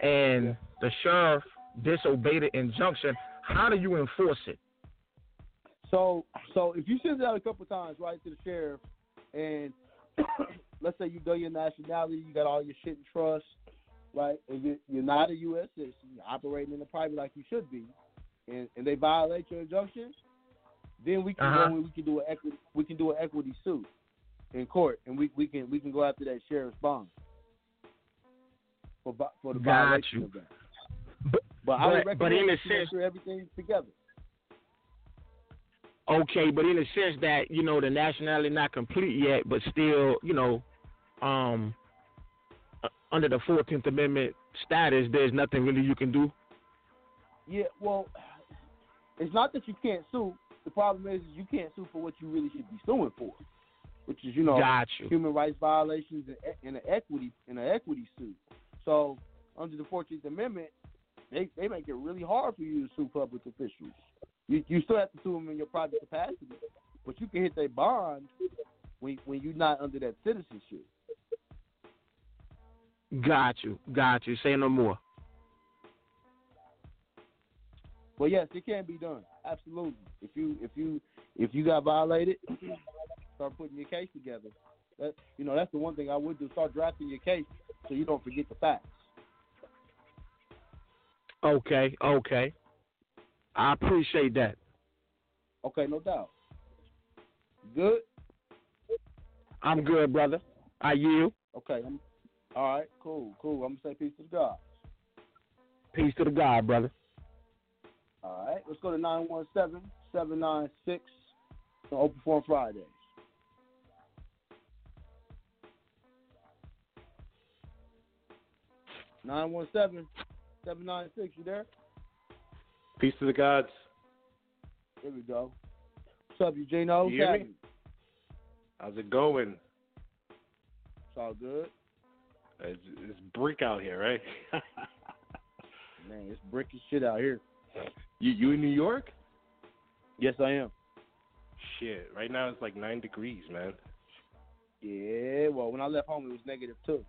Speaker 21: and the sheriff disobeyed the injunction, how do you enforce it?
Speaker 10: So, so if you send it out a couple times, right, to the sheriff, and let's say you done your nationality, you got all your shit in trust, right, and you, you're not a U.S. citizen, you're operating in the private like you should be, and, and they violate your injunction, then we can
Speaker 21: Uh-huh.
Speaker 10: go and we can do an equity we can do an equity suit in court, and we, we can we can go after that sheriff's bond for for the
Speaker 21: Got
Speaker 10: violation
Speaker 21: you.
Speaker 10: of that. But, I would
Speaker 21: but- but
Speaker 10: recommend
Speaker 21: in a
Speaker 10: that you make
Speaker 21: sense-
Speaker 10: sure everything's together.
Speaker 21: Okay, but in a sense that you know the nationality not complete yet, but still, you know, um, uh, under the Fourteenth Amendment status, there's nothing really you can do.
Speaker 10: Yeah, well, it's not that you can't sue. The problem is you can't sue for what you really should be suing for, which is you know
Speaker 21: you.
Speaker 10: human rights violations and and an equity in an equity suit. So under the Fourteenth Amendment, they they make it really hard for you to sue public officials. You you still have to sue them in your private capacity, but you can hit their bond when when you're not under that citizenship.
Speaker 21: Got you, got you. Say no more.
Speaker 10: But yes, it can be done. Absolutely. If you if you if you got violated, start putting your case together. That you know, that's the one thing I would do. Start drafting your case so you don't forget the facts.
Speaker 21: Okay, okay. I appreciate that.
Speaker 10: Okay, no doubt. Good?
Speaker 21: I'm good, brother. I you?
Speaker 10: Okay. I'm, all right, cool, cool. I'm gonna say peace to the God.
Speaker 21: Peace to the God, brother.
Speaker 10: All right, let's go to 917 796 open forum Fridays. Nine one seven seven nine six. You there?
Speaker 22: Peace to the gods.
Speaker 10: Here we go. What's up, Eugeno?
Speaker 22: You hear me? How's it going?
Speaker 10: It's all good.
Speaker 22: It's, it's brick out here, right? [laughs]
Speaker 10: Man, it's bricky shit out here.
Speaker 22: you you in New York?
Speaker 10: Yes, I am.
Speaker 22: Shit, right now it's like nine degrees, man.
Speaker 10: Yeah, well, when I left home, it was negative two.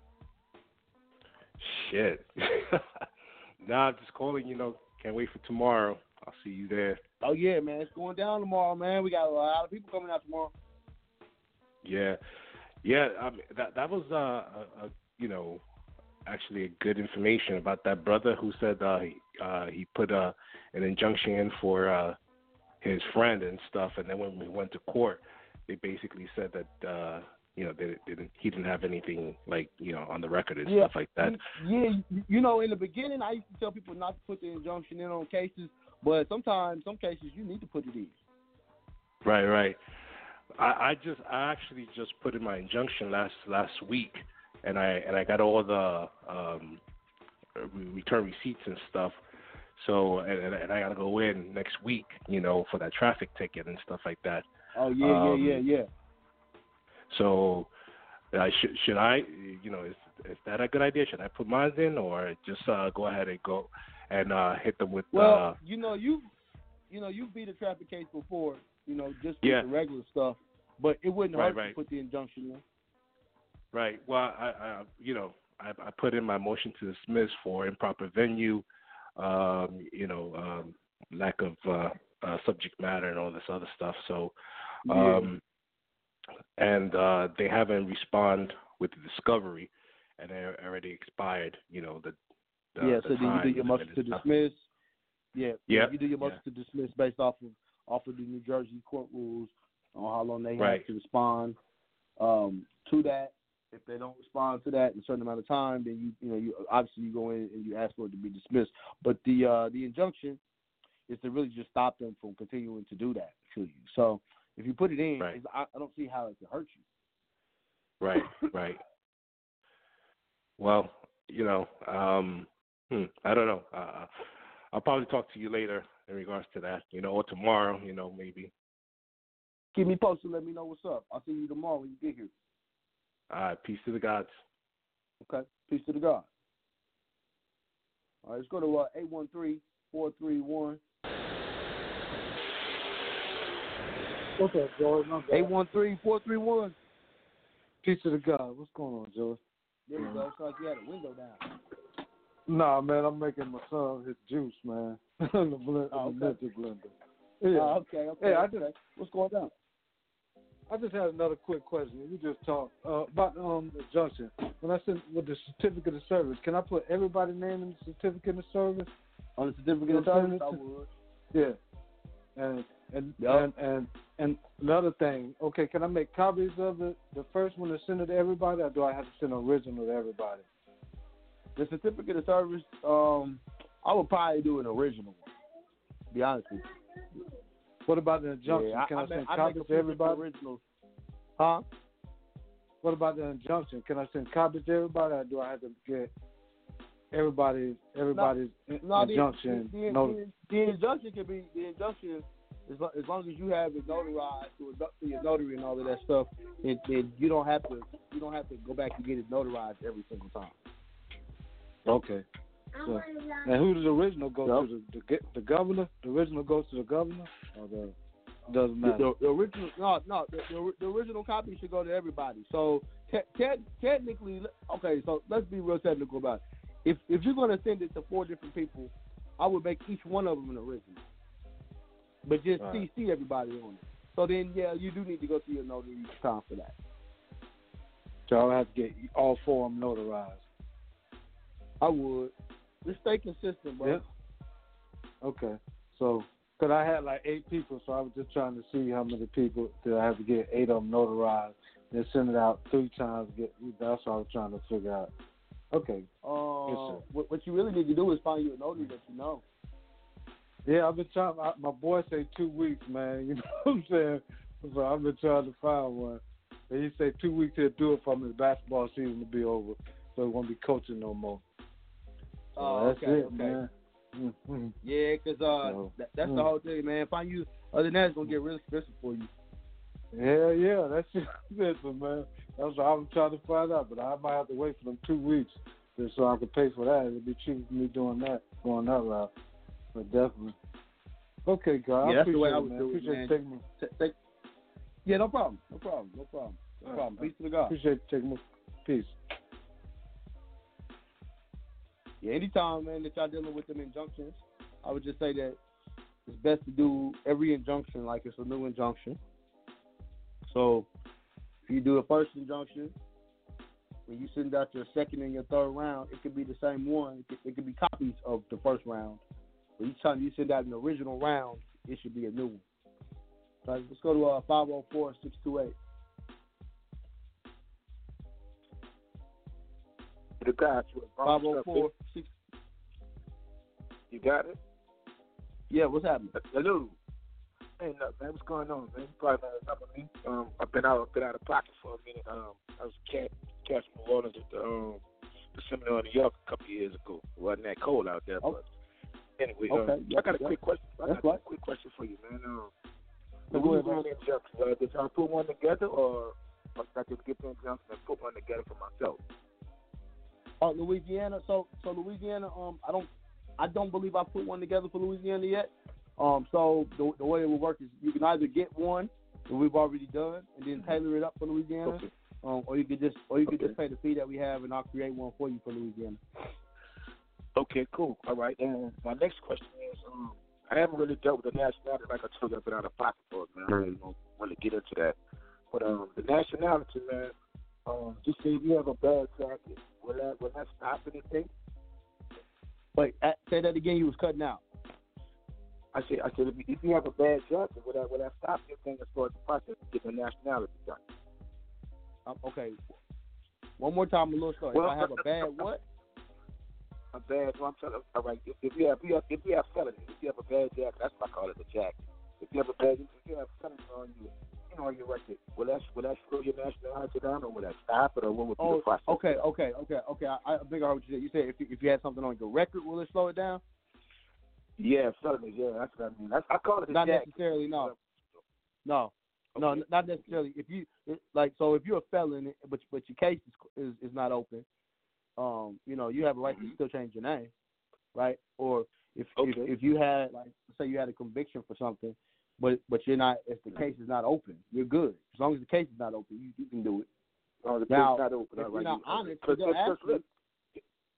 Speaker 22: Shit. [laughs] nah, I'm just calling. You know, can't wait for tomorrow. I'll see you there.
Speaker 10: Oh yeah, man, it's going down tomorrow, man. We got a lot of people coming out tomorrow.
Speaker 22: Yeah, yeah. I mean, that that was uh, a, a you know actually a good information about that brother who said uh, he uh, he put uh, an injunction in for uh, his friend and stuff, and then when we went to court, they basically said that uh, you know they didn't he didn't have anything like you know on the record and
Speaker 10: Yeah.
Speaker 22: stuff like that.
Speaker 10: Yeah, you- you know, in the beginning, I used to tell people not to put the injunction in on cases, but sometimes, some cases, you need to put it in.
Speaker 22: Right, right. I, I just I actually just put in my injunction last last week, and I and I got all the um, return receipts and stuff. So and, and I got to go in next week, you know, for that traffic ticket and stuff like that.
Speaker 10: Oh yeah,
Speaker 22: Um,
Speaker 10: yeah, yeah, yeah.
Speaker 22: So uh, should should I, you know, is is that a good idea? Should I put mine in, or just uh, go ahead and go and uh, hit them with?
Speaker 10: Well,
Speaker 22: uh,
Speaker 10: you know, you, you know, you beat a traffic case before, you know, just with
Speaker 22: Yeah.
Speaker 10: the regular stuff, but it wouldn't
Speaker 22: Right,
Speaker 10: hurt
Speaker 22: right.
Speaker 10: to put the injunction in.
Speaker 22: Right. Well, I, I you know, I, I put in my motion to dismiss for improper venue, um, you know, um, lack of uh, uh, subject matter and all this other stuff. So, um, and uh, they haven't respond with the discovery, and they already expired. You know, the, the
Speaker 10: yeah,
Speaker 22: the
Speaker 10: so then you do your motion to
Speaker 22: limit and stuff.
Speaker 10: dismiss. Yeah,
Speaker 22: Yep,
Speaker 10: you do your motion to dismiss based off of off of the New Jersey court rules on how long they
Speaker 22: Right.
Speaker 10: have to respond um, to that. If they don't respond to that in a certain amount of time, then you you know you obviously you go in and you ask for it to be dismissed. But the uh, the injunction is to really just stop them from continuing to do that to you. So if you put it in,
Speaker 22: Right.
Speaker 10: I, I don't see how it can hurt you.
Speaker 22: Right, right. Well, you know, um, hmm, I don't know. Uh, I'll probably talk to you later in regards to that. You know, or tomorrow. You know, maybe.
Speaker 10: Keep me posted. Let me know what's up. I'll see you tomorrow when you get here.
Speaker 22: All right. Peace to the gods.
Speaker 10: Okay. Peace to the gods. All right, let's go to uh, 813 431
Speaker 15: What's up, George? My
Speaker 10: 813 431.
Speaker 15: Peace to the God. What's going on, George?
Speaker 10: There we go. It's like you had a window down.
Speaker 15: Nah, man, I'm making my son his juice, man. [laughs] in the blend,
Speaker 10: Oh,
Speaker 15: in the
Speaker 10: okay.
Speaker 15: blender blender. Yeah.
Speaker 10: Oh, okay, okay.
Speaker 15: Hey, I
Speaker 10: okay. What's going on?
Speaker 15: I just had another quick question. You just talked uh, about um the junction. When I sent with the certificate of service, can I put everybody's name in the certificate of service?
Speaker 10: On the certificate of
Speaker 15: You know I'm
Speaker 10: service, I would.
Speaker 15: Yeah. And and
Speaker 10: Yup.
Speaker 15: and and and another thing. Okay, can I make copies of it? The first one to send it to everybody, or do I have to send an original to everybody?
Speaker 10: The certificate of service, um, I would probably do an original one. Be honest with you.
Speaker 15: What about the injunction?
Speaker 10: Yeah,
Speaker 15: can I,
Speaker 10: I,
Speaker 15: send
Speaker 10: I
Speaker 15: copies
Speaker 10: a
Speaker 15: to everybody?
Speaker 10: originals. Huh?
Speaker 15: What about the injunction? Can I send copies to everybody, or do I have to get everybody's everybody's in-
Speaker 10: No,
Speaker 15: injunction?
Speaker 10: the, the, the, injunction can be the injunction as, lo- as long as you have it notarized to, a, to your notary and all of that stuff. It, it, you don't have to you don't have to go back and get it notarized every single time.
Speaker 15: Okay. So, and who does the original go to? The, the the governor. The original goes to the governor, or the doesn't matter.
Speaker 10: the, the original no no the, the, the original copy should go to everybody. So te- te- technically, okay. So let's be real technical about it. If if you're gonna send it to four different people, I would make each one of them an original, but just
Speaker 15: Right.
Speaker 10: CC everybody on it. So then, yeah, you do need to go to your notary each time for that.
Speaker 15: So I'll have to get all four of them notarized.
Speaker 10: I would. Just stay consistent, bro.
Speaker 15: Yeah. Okay. So, cause I had like eight people, so I was just trying to see how many people did I have to get eight of them notarized, then send it out three times. Get that's what I was trying to figure out. Okay.
Speaker 10: Uh, what, what you really need to do is find you a notary that you know.
Speaker 15: Yeah, I've been trying. I, my boy say two weeks, man. [laughs] You know what I'm saying? So I've been trying to find one. And he say two weeks he'll do it from his basketball season to be over, so he won't be coaching no more. So
Speaker 10: Oh,
Speaker 15: that's
Speaker 10: okay,
Speaker 15: it,
Speaker 10: okay.
Speaker 15: man. Mm-hmm.
Speaker 10: Yeah, 'cause uh, that, that's the
Speaker 15: Mm.
Speaker 10: whole thing, man. If I use other than that, it's gonna get real expensive for you.
Speaker 15: Yeah, yeah, that's expensive, man. That's what I'm trying to find out, but I might have to wait for them two weeks just so I can pay for that. It'd be cheaper for me doing that, going that route. But definitely. Okay, God.
Speaker 10: yeah,
Speaker 15: I
Speaker 10: that's the way I would
Speaker 15: man.
Speaker 10: do it,
Speaker 15: appreciate
Speaker 10: man.
Speaker 15: you taking me.
Speaker 10: Ta- take- yeah, no problem, no problem, no problem, no problem.
Speaker 15: right,
Speaker 10: Peace to the God.
Speaker 15: Appreciate you taking me. Peace.
Speaker 10: Yeah, anytime, man, that y'all dealing with them injunctions, I would just say that it's best to do every injunction like it's a new injunction. So, if you do a first injunction, when you send out your second and your third round, it could be the same one. It could, it could be copies of the first round. But each time you send out an original round, it should be a new one. So let's go to uh, 504 628.
Speaker 23: The guys with
Speaker 10: 504 6
Speaker 23: You got it?
Speaker 10: Yeah, what's happening?
Speaker 23: Hello. Hey, no, man, what's going on, man? You probably know remember me. Um, I've been out, been out of pocket for a minute. Um, I was a cat, cat from New Orleans at the um, the seminar in New York a couple of years ago. It wasn't that cold out there, but anyway,
Speaker 10: Okay,
Speaker 23: um,
Speaker 10: yeah,
Speaker 23: I got a
Speaker 10: yeah.
Speaker 23: quick question. I
Speaker 10: That's
Speaker 23: got
Speaker 10: right.
Speaker 23: a quick question for you, man. Um, the
Speaker 10: go ahead,
Speaker 23: Louisiana injunction, uh, did y'all put one together, or I could get the injunction and put one together for myself?
Speaker 10: Oh, Louisiana. So, so Louisiana. Um, I don't, I don't believe I put one together for Louisiana yet. Um, so the, the way it will work is you can either get one that we've already done and then tailor it up for Louisiana,
Speaker 23: Okay.
Speaker 10: um, or you could just, or you could just pay the fee that we have and I'll create one for you for Louisiana.
Speaker 23: Okay, cool. All right. And my next question is, um, I haven't really dealt with the nationality like I told you. I've been out of pocket for it, man. I really don't really get into that. But um, the nationality, man. Um, just say if you have a bad jacket, will that will that stop anything?
Speaker 10: Wait, uh, say that again. You was cutting out.
Speaker 23: I said, I said, if you, if you have a bad jacket, will that will that stop anything as far as the process of getting the nationality done?
Speaker 10: Um, okay. One more time, a little slow.
Speaker 23: Well,
Speaker 10: if I have a bad [laughs] what?
Speaker 23: A bad. Well, I'm telling. All right. If, if you have, if you have, if you have felony, if you have a bad jacket, that's what I call it, a jacket. If you have a bad, if you have felony on you, on your record, will that will that slow your nationality down, or will that stop it, or what would be
Speaker 10: Oh,
Speaker 23: the process?
Speaker 10: okay, okay, okay, okay. I, I think I heard what you said. You said if you, if you had something on your record, will it slow it down?
Speaker 23: Yeah, felony. Yeah, that's what I mean. That's, I call it a
Speaker 10: Not
Speaker 23: jacket.
Speaker 10: necessarily, no. No, no, not necessarily. If you like, so if you're a felon, but but your case is is, is not open, um, you know, you have a right
Speaker 23: Mm-hmm.
Speaker 10: to still change your name, right? Or if
Speaker 23: Okay.
Speaker 10: if if you had like, say you had a conviction for something, but but you're not, if the case is not open, you're good. As long as the case is not open, you you can do it.
Speaker 23: Oh, the
Speaker 10: now,
Speaker 23: not open.
Speaker 10: if you're not
Speaker 23: you-
Speaker 10: honest,
Speaker 23: Cause,
Speaker 10: they'll
Speaker 23: cause,
Speaker 10: ask you.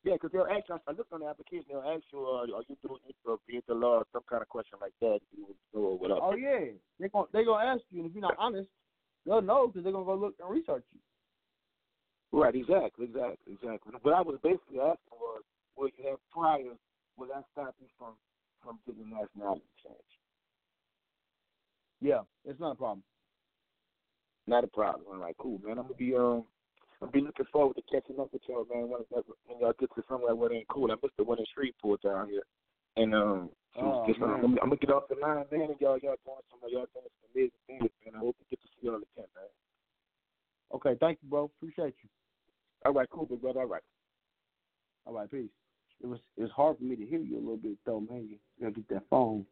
Speaker 23: yeah, because they'll ask you. I looked on the application. They'll ask you, uh, are you through the being the law, or some kind of question like that. You or whatever.
Speaker 10: Oh yeah, they're gonna they gonna ask you, and if you're not honest, they'll know because they're gonna go look and research you.
Speaker 23: Right, exactly, exactly, exactly. What I was basically asking was, will you have prior, will that stop you from from getting nationality change?
Speaker 10: Yeah, it's not a problem.
Speaker 23: Not a problem. All right, cool, man. I'm gonna be um, I'm be looking forward to catching up with y'all, man. When, when y'all get to somewhere where it ain't cool, I missed the one in Shreveport down here, and um,
Speaker 10: Oh,
Speaker 23: just. I'm, I'm gonna get off the line, man, and y'all y'all doing some of y'all doing some amazing things, man. I hope to get to see y'all in the tent, man.
Speaker 10: Okay, thank you, bro. Appreciate you.
Speaker 23: All right, cool, big brother. All right.
Speaker 10: All right, peace. It was it's hard for me to hear you a little bit though, man. You gotta get that phone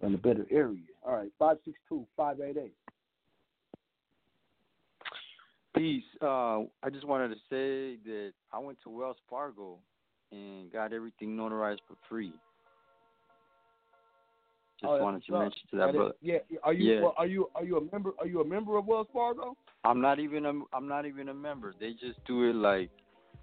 Speaker 10: in a better area. All right, five six two five eight eight.
Speaker 20: Peace. Uh, I just wanted to say that I went to Wells Fargo and got everything notarized for free. Just
Speaker 10: Oh,
Speaker 20: wanted to mention to that. brother.
Speaker 10: yeah, are you
Speaker 20: Yeah.
Speaker 10: well, are you are you a member are you a member of Wells Fargo?
Speaker 20: I'm not even a I'm not even a member. They just do it like,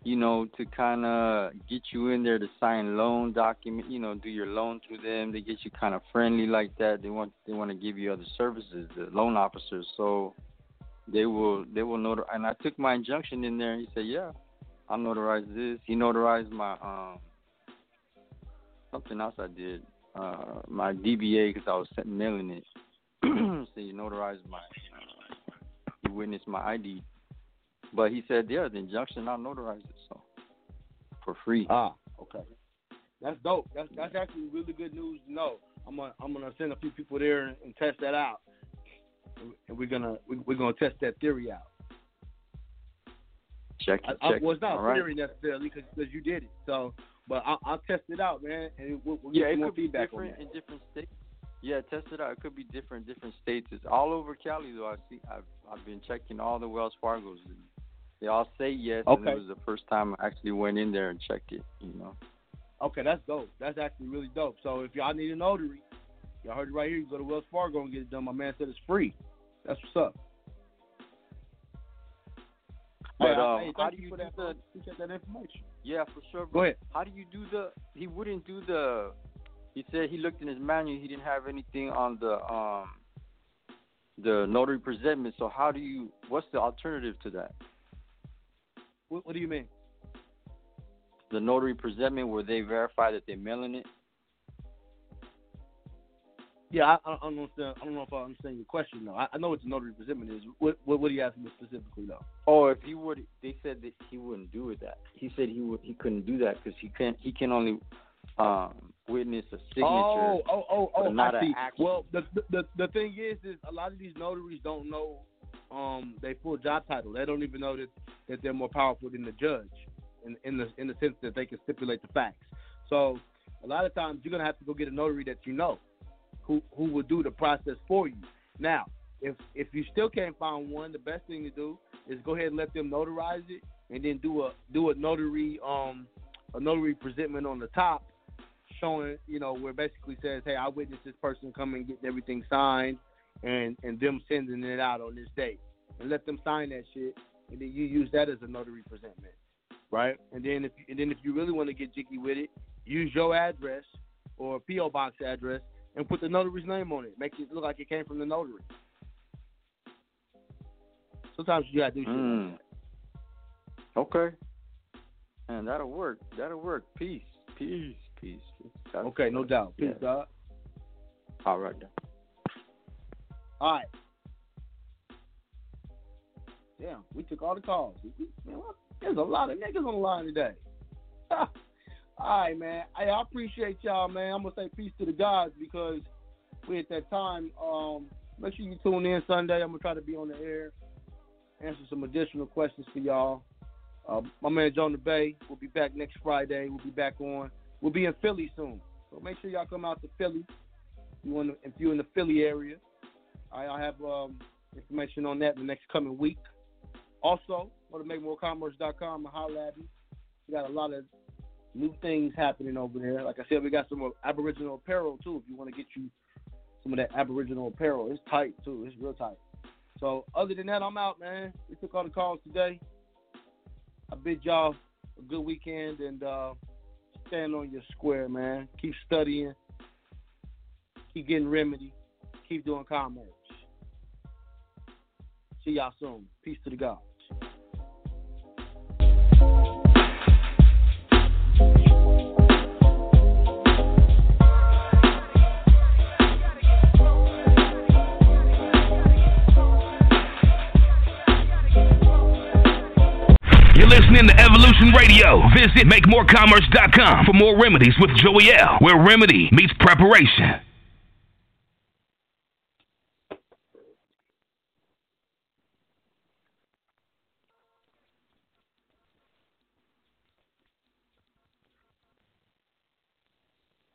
Speaker 20: you know, to kind of get you in there to sign loan document. You know, do your loan through them. They get you kind of friendly like that. They want they want to give you other services, the loan officers. So they will they will notar. And I took my injunction in there. and He said, yeah, I'll notarize this. He notarized my um something else I did. Uh, my DBA because I was mailing it. [clears throat] so he notarized my. Uh, he witnessed my ID. But he said, yeah, the injunction, I'll notarize it. So for free.
Speaker 10: Ah, okay. That's dope. That's that's actually really good news to know. I'm gonna I'm gonna send a few people there and, and test that out, and, and we're gonna we, we're gonna test that theory out.
Speaker 20: Check
Speaker 10: I,
Speaker 20: it.
Speaker 10: I,
Speaker 20: check
Speaker 10: well, it's not
Speaker 20: All
Speaker 10: a
Speaker 20: right.
Speaker 10: theory necessarily because you did it. So, But I'll, I'll test it out, man, and we'll, we'll
Speaker 20: yeah,
Speaker 10: get
Speaker 20: it
Speaker 10: more
Speaker 20: could be
Speaker 10: feedback on
Speaker 20: different in different states. Yeah, test it out. It could be different different states. It's all over Cali though. I see. I've I've been checking all the Wells Fargo's. They all say yes, and it was the first time I actually went in there and checked it. You know.
Speaker 10: Okay, that's dope. That's actually really dope. So if y'all need a notary, y'all heard it right here. You go to Wells Fargo and get it done. My man said it's free. That's what's up.
Speaker 20: But
Speaker 10: Hey,
Speaker 20: um,
Speaker 10: hey,
Speaker 20: how do
Speaker 10: you
Speaker 20: you do
Speaker 10: that,
Speaker 20: the?
Speaker 10: bro. Appreciate that information.
Speaker 20: Yeah, for sure.
Speaker 10: Go ahead.
Speaker 20: How do you do the? He wouldn't do the. He said he looked in his manual. He didn't have anything on the um. The notary presentment. So how do you? What's the alternative to that?
Speaker 10: What, what do you mean?
Speaker 20: The notary presentment where they verify that they're mailing it.
Speaker 10: Yeah, I, I don't understand. I don't know if I understand your question though. I, I know what the notary presentment is. What what, what are you asking me specifically though?
Speaker 20: Oh, if he would, they said that he wouldn't do it. That he said he would, he couldn't do that because he can't. He can only um, witness a signature.
Speaker 10: Oh, oh, oh, oh!
Speaker 20: not
Speaker 10: I
Speaker 20: an
Speaker 10: see. Well, the, the the thing is, is a lot of these notaries don't know um their full job title. They don't even know that that they're more powerful than the judge, in in the in the sense that they can stipulate the facts. So a lot of times you're gonna have to go get a notary that you know, who who will do the process for you. Now, if if you still can't find one, the best thing to do is go ahead and let them notarize it, and then do a do a notary um a notary presentment on the top showing, you know, where basically says, "Hey, I witnessed this person come and get everything signed, and and them sending it out on this date, and let them sign that shit, and then you use that as a notary presentment, right? And then if and then if you really want to get jiggy with it, use your address or PO box address and put the notary's name on it. Make it look like it came from the notary. Sometimes you gotta do shit. like
Speaker 20: Mm. Okay. And that'll work. That'll work. Peace. Peace. Peace.
Speaker 10: that. Okay, no doubt. Peace,
Speaker 20: Yeah.
Speaker 10: God.
Speaker 20: All right.
Speaker 10: All right. Damn, we took all the calls. There's a lot of niggas on the line today. [laughs] all right, man. I appreciate y'all, man. I'm gonna say peace to the gods because we at that time. Um, make sure you tune in Sunday. I'm gonna try to be on the air, answer some additional questions for y'all. Uh, my man Jonah Bay will be back next Friday. We'll be back on. We'll be in Philly soon, so make sure y'all come out to Philly. If you if you're in the Philly area, I have um, information on that in the next coming week. Also, go to makemorecommerce.com and holler at me. We got a lot of new things happening over there. Like I said, we got some Aboriginal apparel too. If you want to get you some of that Aboriginal apparel, it's tight too. It's real tight. So other than that, I'm out, man. We took all the calls today. I bid y'all a good weekend and uh, stand on your square, man. Keep studying. Keep getting remedy. Keep doing commerce. See y'all soon. Peace to the gods.
Speaker 5: You're listening to Evolution Radio. Visit MakeMoreCommerce.com for more remedies with Joey L, where remedy meets preparation.